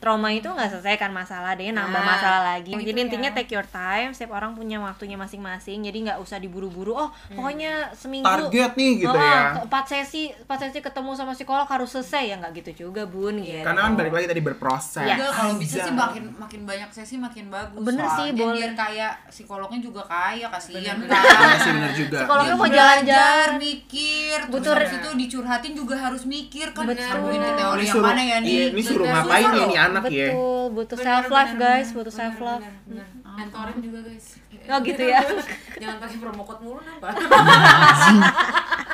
Speaker 5: trauma itu nggak selesaikan masalah deh nambah
Speaker 3: Nah,
Speaker 5: masalah lagi.
Speaker 4: itu
Speaker 5: Jadi
Speaker 4: ya.
Speaker 5: intinya take your time. Setiap orang punya waktunya masing-masing. Jadi nggak usah diburu-buru. Oh pokoknya seminggu
Speaker 1: Target nih gitu
Speaker 5: Heeh,
Speaker 1: ya.
Speaker 5: Empat sesi, empat sesi ketemu sama psikolog harus selesai ya nggak gitu juga bun. Gitu.
Speaker 1: Karena kan balik lagi tadi berproses.
Speaker 5: Iya.
Speaker 2: Enggak, kalau bisa sih
Speaker 1: Anjay.
Speaker 2: makin makin banyak sesi makin bagus.
Speaker 5: Bener sih,
Speaker 2: Soalnya
Speaker 5: boleh.
Speaker 2: Biar kaya psikolognya juga kaya kasihan
Speaker 1: Iya
Speaker 2: kan.
Speaker 1: sih bener juga.
Speaker 5: Psikolognya mau jalan-jalan.
Speaker 2: mikir, terus
Speaker 5: Betul.
Speaker 2: habis itu dicurhatin juga harus mikir kan.
Speaker 5: Betul.
Speaker 2: Ke teori
Speaker 1: Ini
Speaker 2: yang
Speaker 1: suruh-
Speaker 2: mana ya nih?
Speaker 1: iya, ini suruh ngapain ya nih anak ya.
Speaker 5: Betul, butuh
Speaker 3: Bener,
Speaker 5: self love guys,
Speaker 3: bener,
Speaker 5: butuh
Speaker 3: bener,
Speaker 5: self love.
Speaker 3: bener, bener. Mentorin juga guys.
Speaker 5: Oh gitu ya.
Speaker 3: Jangan pakai promo code mulu nambah.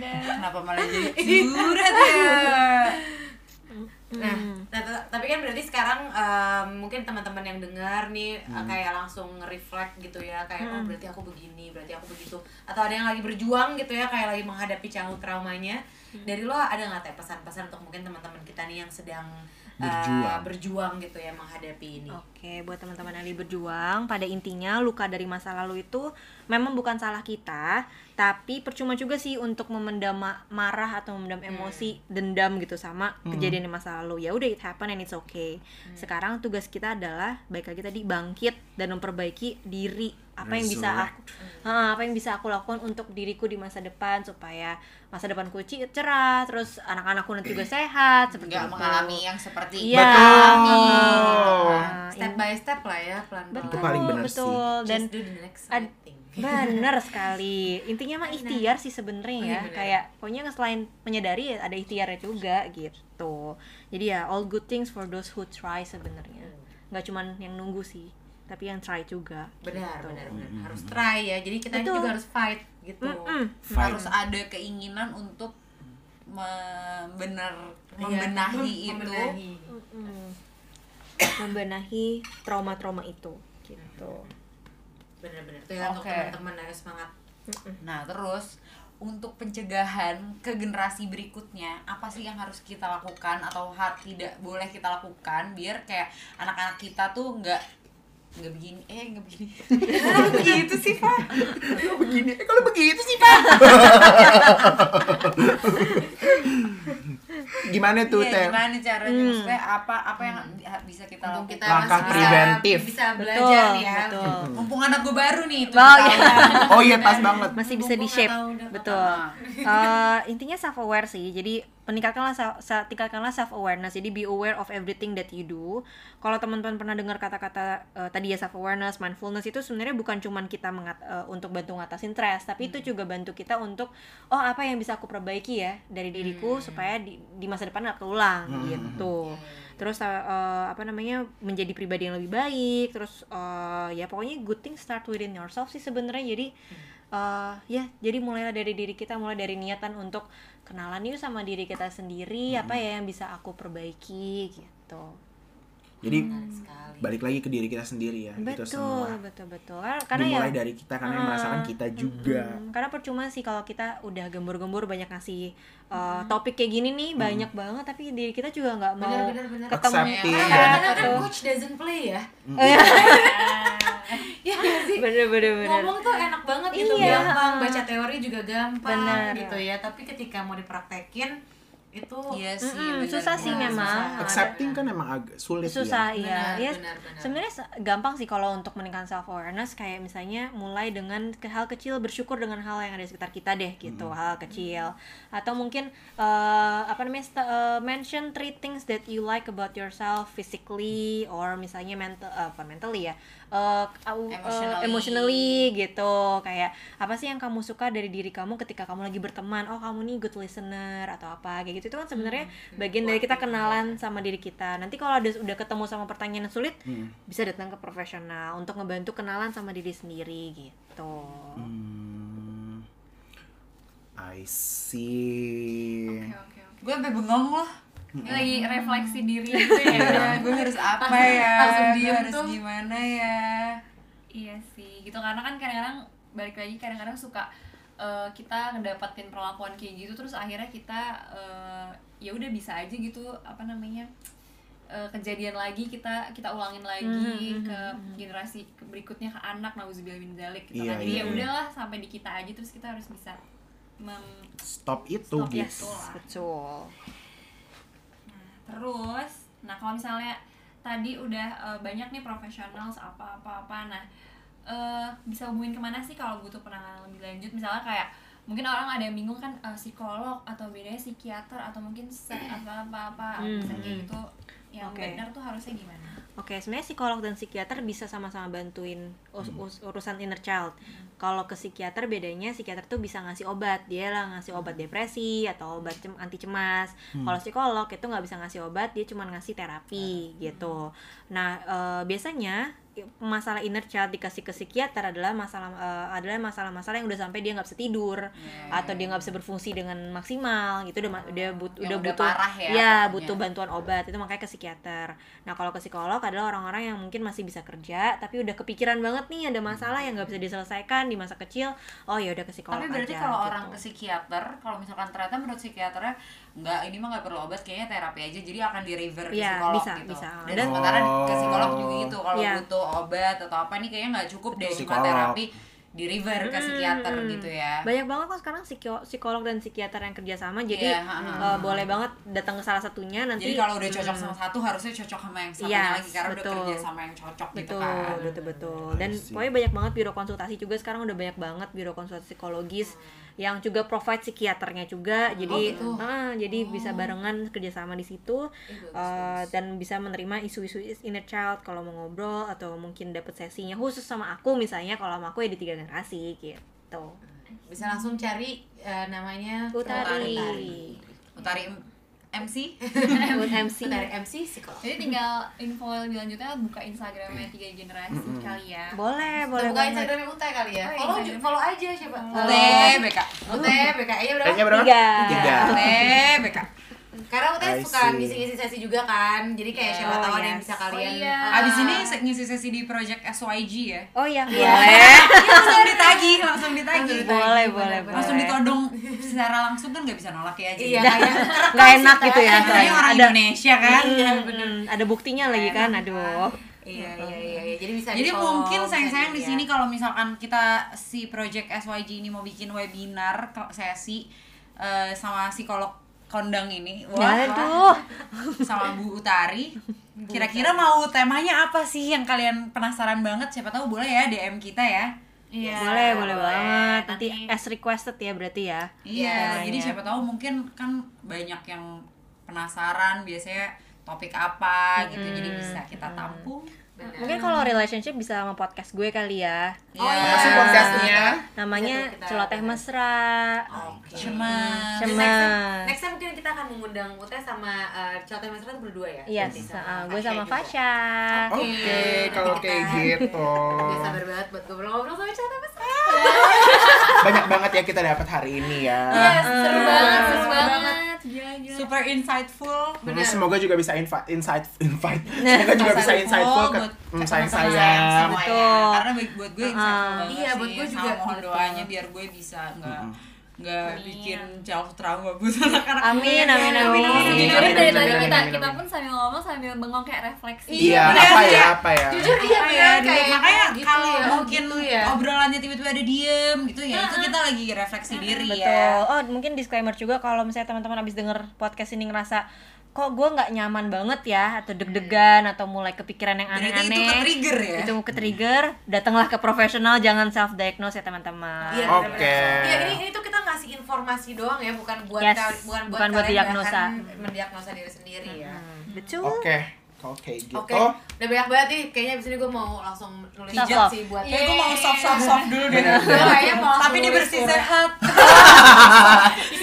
Speaker 2: Kenapa malah jadi curhat ya?
Speaker 3: Nah, nah, t- tapi kan berarti sekarang em, mungkin teman-teman yang dengar nih eh, kayak langsung nge-reflect gitu ya kayak oh berarti aku begini, berarti aku begitu atau ada yang lagi berjuang gitu ya kayak lagi menghadapi childhood traumanya. Dari lo ada nggak teh pesan-pesan untuk mungkin teman-teman kita nih yang sedang eh,
Speaker 1: Berjuang.
Speaker 3: berjuang gitu ya menghadapi ini.
Speaker 5: Oke, buat teman-teman yang lagi berjuang, pada intinya luka dari masa lalu itu memang bukan salah kita, tapi percuma juga sih untuk memendam ma- marah atau memendam emosi, dendam gitu sama kejadian di masa lalu. Ya udah it happen and it's okay. Sekarang tugas kita adalah baik lagi tadi bangkit dan memperbaiki diri. Apa yang bisa aku Ha, apa yang bisa aku lakukan untuk diriku di masa depan supaya masa depanku cerah, terus anak-anakku nanti juga sehat seperti
Speaker 2: Nggak
Speaker 5: itu.
Speaker 2: mengalami yang seperti
Speaker 5: Iya.
Speaker 1: Betul.
Speaker 5: Nah,
Speaker 3: Step by step lah ya, pelan-pelan.
Speaker 5: betul,
Speaker 1: Itu paling benar sih.
Speaker 5: betul. Dan
Speaker 3: Just do the next
Speaker 5: ad-
Speaker 3: right thing.
Speaker 5: Bener sekali. Intinya mah ikhtiar sih sebenarnya
Speaker 3: Oh,
Speaker 5: ya.
Speaker 3: iya bener.
Speaker 5: Kayak pokoknya selain menyadari ya ada ikhtiarnya juga gitu. Jadi ya all good things for those who try sebenarnya. Nggak cuman yang nunggu sih, tapi yang try juga.
Speaker 3: benar
Speaker 5: gitu.
Speaker 3: benar benar harus try ya jadi kita
Speaker 5: Betul.
Speaker 3: juga harus fight gitu
Speaker 5: Mm-mm.
Speaker 1: Fight.
Speaker 2: harus ada keinginan untuk membenar
Speaker 3: Iya,
Speaker 2: membenahi itu
Speaker 3: membenahi.
Speaker 5: Mm-mm. Membenahi trauma-trauma itu gitu.
Speaker 3: Benar-benar tuh ya untuk
Speaker 2: Oke.
Speaker 3: teman-teman harus semangat
Speaker 2: Nah, terus untuk pencegahan ke generasi berikutnya, apa sih yang harus kita lakukan atau tidak boleh kita lakukan biar kayak anak-anak kita tuh nggak nggak begini, eh nggak begini, begitu sih pak.
Speaker 1: Kalau begini, eh kalau begitu sih pak. Gimana tuh
Speaker 2: Iya,
Speaker 1: teh?
Speaker 2: gimana caranya?
Speaker 5: Hmm.
Speaker 2: Maksudnya apa apa yang bisa kita lakukan?
Speaker 3: kita
Speaker 1: Langkah preventif.
Speaker 3: bisa, belajar
Speaker 5: Betul,
Speaker 3: nih ya
Speaker 5: betul.
Speaker 2: Mumpung anak gue baru nih, tuh
Speaker 5: Oh, iya.
Speaker 1: Oh iya pas banget.
Speaker 5: Masih bisa
Speaker 3: Mumpung
Speaker 5: di shape.
Speaker 3: nggak tahu udah
Speaker 5: Betul. Eh, intinya self aware sih. Jadi se- tingkatkanlah self awareness. Jadi be aware of everything that you do. Kalau teman-teman pernah dengar kata-kata eh, tadi ya self awareness, mindfulness itu sebenarnya bukan cuman kita mengat, eh, untuk bantu ngatasin stres, tapi itu juga bantu kita untuk oh apa yang bisa aku perbaiki ya dari diriku supaya di, di masa depan nggak keulang gitu. Terus eh, eh, apa namanya menjadi pribadi yang lebih baik. Terus eh, ya pokoknya good thing start within yourself sih sebenarnya. Jadi eh, ya jadi mulailah dari diri kita, mulai dari niatan untuk kenalan yuk sama diri kita sendiri. Apa ya yang bisa aku perbaiki gitu.
Speaker 1: Jadi balik lagi ke diri kita sendiri ya itu
Speaker 5: Betul,
Speaker 1: semua.
Speaker 5: betul, betul. Karena, karena ya
Speaker 1: Dimulai dari kita karena yang merasakan kita juga.
Speaker 5: Mm, karena percuma sih kalau kita udah gembur-gembur banyak ngasih uh, topik kayak gini nih banyak banget tapi diri kita juga nggak mau
Speaker 3: benar benar benar
Speaker 5: ketemu
Speaker 1: Accepting.
Speaker 3: karena
Speaker 1: Iya.
Speaker 3: kadang-kadang kan coach doesn't play ya
Speaker 5: Iya.
Speaker 3: ya nggak sih
Speaker 5: bener bener bener
Speaker 3: ngomong tuh enak banget gitu
Speaker 5: Iya.
Speaker 3: gampang baca teori juga gampang
Speaker 5: Bener.
Speaker 3: gitu ya tapi ketika mau dipraktekin itu
Speaker 2: Iya sih,
Speaker 5: Mm-mm,
Speaker 2: bener
Speaker 5: susah sih memang
Speaker 3: Susah.
Speaker 1: Accepting kan emang agak sulit
Speaker 5: susah
Speaker 1: ya.
Speaker 5: iya
Speaker 3: Benar,
Speaker 5: ya
Speaker 3: benar, benar.
Speaker 5: sebenarnya se- gampang sih kalau untuk meningkatkan self awareness kayak misalnya mulai dengan hal kecil bersyukur dengan hal yang ada di sekitar kita deh gitu hal kecil atau mungkin eh, apa namanya eh, mention three things that you like about yourself physically or misalnya mental eh, apa mentally ya eh, au- eh,
Speaker 2: Emotionally.
Speaker 5: emotionally gitu kayak apa sih yang kamu suka dari diri kamu ketika kamu lagi berteman oh kamu nih good listener atau apa kayak gitu itu kan sebenarnya bagian dari kita kenalan sama diri kita nanti kalau ada udah ketemu sama pertanyaan yang sulit
Speaker 1: Hmm.
Speaker 5: bisa datang ke profesional untuk ngebantu kenalan sama diri sendiri gitu
Speaker 1: Hmm. I see.
Speaker 4: Oke oke oke.
Speaker 2: Gue sampai bengong loh.
Speaker 4: Ini lagi refleksi diri gitu ya.
Speaker 2: Ya, gue harus apa ya?
Speaker 3: langsung
Speaker 2: Gue
Speaker 3: diem
Speaker 2: harus
Speaker 3: tuh.
Speaker 2: gimana ya?
Speaker 4: Iya sih, gitu karena kan kadang-kadang balik lagi kadang-kadang suka eh, kita ngedapatin perlakuan kayak gitu terus akhirnya kita eh, ya udah bisa aja gitu apa namanya eh, kejadian lagi kita kita ulangin lagi
Speaker 5: Mhm,
Speaker 4: ke generasi ke- berikutnya ke anak nauzubillah min dzalik gitu
Speaker 1: Iya,
Speaker 4: kan. Jadi
Speaker 1: iya,
Speaker 4: ya
Speaker 1: iya.
Speaker 4: udahlah sampai di kita aja terus kita harus bisa mem-
Speaker 1: Stop itu
Speaker 4: Stop,
Speaker 1: gitu.
Speaker 4: yes. Betul lah.
Speaker 5: betul
Speaker 4: terus, nah kalau misalnya tadi udah eh, banyak nih profesional apa apa apa, nah eh, bisa hubungin ke mana sih kalau butuh penanganan lebih lanjut? Misalnya kayak mungkin orang ada yang bingung kan eh, psikolog atau bedanya psikiater atau mungkin set apa apa apa,
Speaker 5: Hmm.
Speaker 4: misalnya kayak gitu. Yang
Speaker 5: Oke.
Speaker 4: benar tuh harusnya gimana?
Speaker 5: Oke, sebenarnya psikolog dan psikiater bisa sama-sama bantuin us- us- urusan inner child. Kalau ke psikiater bedanya psikiater tuh bisa ngasih obat, dia lah ngasih obat depresi atau obat cem- anti cemas. Kalau psikolog itu nggak bisa ngasih obat, dia cuma ngasih terapi gitu. Nah, eh, biasanya masalah inner child dikasih ke psikiater adalah masalah eh, adalah masalah-masalah yang udah sampai dia nggak bisa tidur atau dia nggak bisa berfungsi dengan maksimal gitu udah ma- udah but- udah
Speaker 2: udah
Speaker 5: butuh
Speaker 2: parah ya
Speaker 5: ya butuh bantuan obat itu makanya ke psikiater. Nah kalau ke psikolog adalah orang-orang yang mungkin masih bisa kerja tapi udah kepikiran banget nih ada masalah yang nggak bisa diselesaikan di masa kecil. Oh ya udah ke psikolog
Speaker 2: Tapi berarti
Speaker 5: aja,
Speaker 2: kalau
Speaker 5: gitu.
Speaker 2: orang ke psikiater, kalau misalkan ternyata menurut psikiaternya nggak ini mah nggak perlu obat, kayaknya terapi aja, jadi akan di refer ke
Speaker 5: Iya,
Speaker 2: psikolog
Speaker 5: bisa,
Speaker 2: gitu.
Speaker 5: bisa.
Speaker 2: Dan
Speaker 5: Dan-
Speaker 2: sementara ke psikolog juga
Speaker 1: Oh.
Speaker 2: gitu, kalau
Speaker 5: Iya.
Speaker 2: butuh obat atau apa nih kayaknya nggak cukup deh cuma terapi di refer ke psikiater
Speaker 5: Hmm,
Speaker 2: gitu ya.
Speaker 5: Banyak banget kok sekarang psiko- psikolog dan psikiater yang kerja sama jadi
Speaker 2: Iya, ha-ha.
Speaker 5: eh, boleh banget datang ke salah satunya nanti
Speaker 2: Jadi kalau udah cocok
Speaker 5: Hmm.
Speaker 2: sama satu harusnya cocok sama yang satunya
Speaker 5: Yes,
Speaker 2: lagi karena
Speaker 5: betul.
Speaker 2: udah kerja sama yang cocok gitu
Speaker 5: betul
Speaker 2: kan.
Speaker 5: betul betul dan pokoknya banyak banget biro konsultasi juga sekarang udah banyak banget biro konsultasi psikologis yang juga provide psikiaternya juga. Jadi
Speaker 3: gitu.
Speaker 5: ah, jadi bisa barengan kerjasama di situ
Speaker 3: Eh,
Speaker 5: uh, dan bisa menerima isu-isu inner child kalau mau ngobrol atau mungkin dapat sesinya khusus sama aku misalnya kalau sama aku ya di tiga generasi gitu.
Speaker 3: Bisa langsung cari eh, namanya
Speaker 5: Utari.
Speaker 2: Utari. M- MC
Speaker 5: buat MC
Speaker 3: dari MC psikolog.
Speaker 4: Jadi tinggal info lebih lanjutnya buka Instagramnya tiga generasi kali ya.
Speaker 5: boleh boleh
Speaker 3: Kita buka
Speaker 5: banget
Speaker 3: Instagramnya Utai kali ya.
Speaker 4: Oh,
Speaker 3: follow
Speaker 4: Instagram.
Speaker 3: ju- follow aja siapa? Utai BKI nya berapa
Speaker 1: Kayaknya berapa?
Speaker 5: Tiga.
Speaker 1: Tiga.
Speaker 2: UTBK
Speaker 3: karena
Speaker 1: I
Speaker 3: suka ngisi-ngisi sesi juga kan jadi kayak siapa
Speaker 5: Oh,
Speaker 3: tahu ada yang bisa kalian
Speaker 4: Oh, iya.
Speaker 3: ah,
Speaker 2: Abis ini ngisi sesi di project SYG ya?
Speaker 5: Oh iya.
Speaker 3: Iya.
Speaker 5: boleh.
Speaker 2: Langsung ditagih langsung ditagih.
Speaker 3: Langsung
Speaker 5: boleh boleh
Speaker 3: bener-bener.
Speaker 2: langsung
Speaker 5: boleh
Speaker 2: ditodong secara langsung kan nggak bisa nolak ya jadi.
Speaker 3: Iya kayak
Speaker 5: nggak enak gitu ya.
Speaker 2: orang
Speaker 5: ada
Speaker 2: Indonesia kan.
Speaker 3: Iya,
Speaker 5: Hmm, ada buktinya lagi kan aduh.
Speaker 3: Iya iya iya iya. jadi bisa
Speaker 2: Jadi mungkin sayang-sayang di
Speaker 3: ya.
Speaker 2: sini kalau misalkan kita si project SYG ini mau bikin webinar sesi eh, sama psikolog kondang ini, wah,
Speaker 5: aduh
Speaker 2: sama Bu Utari. Kira-kira mau temanya apa sih yang kalian penasaran banget? Siapa tahu boleh ya DM kita ya.
Speaker 4: Iya.
Speaker 5: boleh boleh banget nanti
Speaker 4: Nanti-
Speaker 5: as requested ya berarti ya
Speaker 2: Iya,
Speaker 5: temanya.
Speaker 2: jadi siapa tahu mungkin kan banyak yang penasaran biasanya topik apa gitu. Jadi bisa kita tampung.
Speaker 3: Benar.
Speaker 5: mungkin kalau relationship bisa sama podcast gue kali ya
Speaker 3: Oh,
Speaker 2: Iya.
Speaker 3: iya.
Speaker 1: Apa sih podcastnya?
Speaker 5: namanya
Speaker 3: Iya kita-
Speaker 5: celoteh mesra
Speaker 3: Oke.
Speaker 2: Cemas.
Speaker 3: Next
Speaker 5: Cemas.
Speaker 3: time, next time mungkin kita akan mengundang Utai sama uh, Celoteh Mesra tuh berdua ya?
Speaker 5: yes
Speaker 3: Nanti sama
Speaker 5: uh, gue sama. Fasya
Speaker 1: Oke, kalau kayak gitu.
Speaker 3: Gue sabar banget buat ngobrol-ngobrol sama Celoteh Mesra.
Speaker 1: Banyak banget ya kita dapat hari ini ya.
Speaker 3: Yes, seru banget, seru
Speaker 4: Seru
Speaker 3: banget.
Speaker 4: banget. Gila, gila.
Speaker 2: Super insightful.
Speaker 3: Bener.
Speaker 1: Semoga juga bisa invite, insight, invite. Semoga juga bisa insightful ke mm, sayang-sayang.
Speaker 2: semua
Speaker 5: Betul.
Speaker 2: Karena buat gue insightful
Speaker 5: Ah.
Speaker 2: banget
Speaker 3: Iya, buat gue juga.
Speaker 2: Mohon doanya biar gue bisa nggak
Speaker 1: Mm-mm.
Speaker 2: Nggak
Speaker 4: Amin.
Speaker 2: bikin jauh trauma buat anak-anak
Speaker 5: Amin, amin, amin.
Speaker 1: Amin,
Speaker 4: dari
Speaker 1: amin,
Speaker 4: tadi
Speaker 1: amin,
Speaker 4: kita
Speaker 1: amin,
Speaker 4: kita
Speaker 1: amin.
Speaker 4: pun sambil ngomong sambil bengong kayak refleksi.
Speaker 1: Iya,
Speaker 2: Iya,
Speaker 1: apa ya, apa ya?
Speaker 3: Jujur iya,
Speaker 2: ya, makanya
Speaker 3: gitu
Speaker 2: kalau
Speaker 3: ya,
Speaker 2: mungkin
Speaker 3: gitu ya.
Speaker 2: obrolannya tiba-tiba ada diem gitu ya itu kita lagi refleksi diri
Speaker 5: betul
Speaker 2: ya
Speaker 5: oh mungkin disclaimer juga kalau misalnya teman-teman abis denger podcast ini ngerasa kok gue nggak nyaman banget ya atau deg-degan atau mulai kepikiran yang
Speaker 2: berarti itu
Speaker 5: aneh-aneh
Speaker 2: ke trigger ya
Speaker 5: itu ke trigger datanglah ke profesional jangan self diagnose ya teman-teman
Speaker 3: Iya,
Speaker 1: Oke.
Speaker 3: bener-bener. Iya, ini ini tuh kita ngasih informasi doang ya, bukan buat
Speaker 5: Yes,
Speaker 3: bukan buat
Speaker 5: bukan buat diagnosa.
Speaker 3: mendiagnosa diri sendiri ya.
Speaker 5: Hmm, betul
Speaker 1: Oke, kalau kayak gitu.
Speaker 3: Oke, udah banyak banget nih. Kayaknya abis ini gue mau langsung nulis sih buat
Speaker 2: Iya, gue mau soft soft soft dulu deh.
Speaker 3: Gue kayaknya mau
Speaker 2: Tapi dibersih
Speaker 3: surat.
Speaker 2: sehat.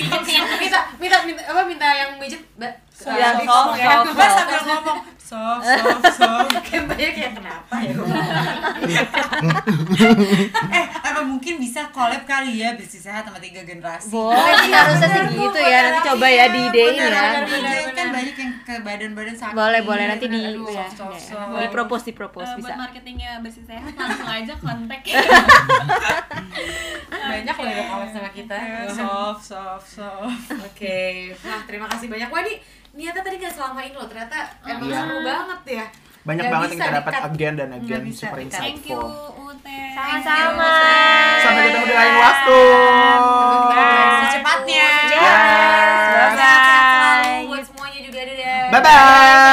Speaker 3: minta minta minta apa minta yang Eh,
Speaker 5: soft,
Speaker 3: ya.
Speaker 5: soft,
Speaker 2: Gue
Speaker 5: soft.
Speaker 2: sambil ngomong soft soft soft.
Speaker 3: kayak banyak yang kenapa ya
Speaker 2: Eh, apa mungkin bisa collab kali ya bersih sehat sama tiga generasi?
Speaker 5: boleh sih harusnya sih gitu ya nanti coba ya di ya.
Speaker 2: Iya, kan banyak yang ke badan-badan sakit.
Speaker 5: boleh boleh nanti di
Speaker 2: Aduh,
Speaker 5: ya,
Speaker 2: soft, soft,
Speaker 5: ya.
Speaker 2: soft.
Speaker 5: di propose di propose
Speaker 4: Eh,
Speaker 5: bisa
Speaker 4: buat marketingnya bersih sehat langsung aja kontak
Speaker 3: banyak loh collab sama kita
Speaker 2: soft soft soft.
Speaker 3: oke nah terima kasih banyak wah ini niatnya tadi gak selama ini loh ternyata emang
Speaker 1: Iya.
Speaker 3: seru banget ya
Speaker 1: Banyak
Speaker 3: Nggak
Speaker 1: banget yang kita dapat again dan again
Speaker 3: bisa
Speaker 1: super
Speaker 3: di-cut.
Speaker 4: thank you
Speaker 1: insightful.
Speaker 4: Ute
Speaker 5: sama-sama
Speaker 1: Sampai ketemu di lain waktu.
Speaker 2: Secepatnya.
Speaker 5: Yes,
Speaker 3: selalu
Speaker 5: bye-bye.
Speaker 3: buat semuanya juga dadah
Speaker 1: Bye bye.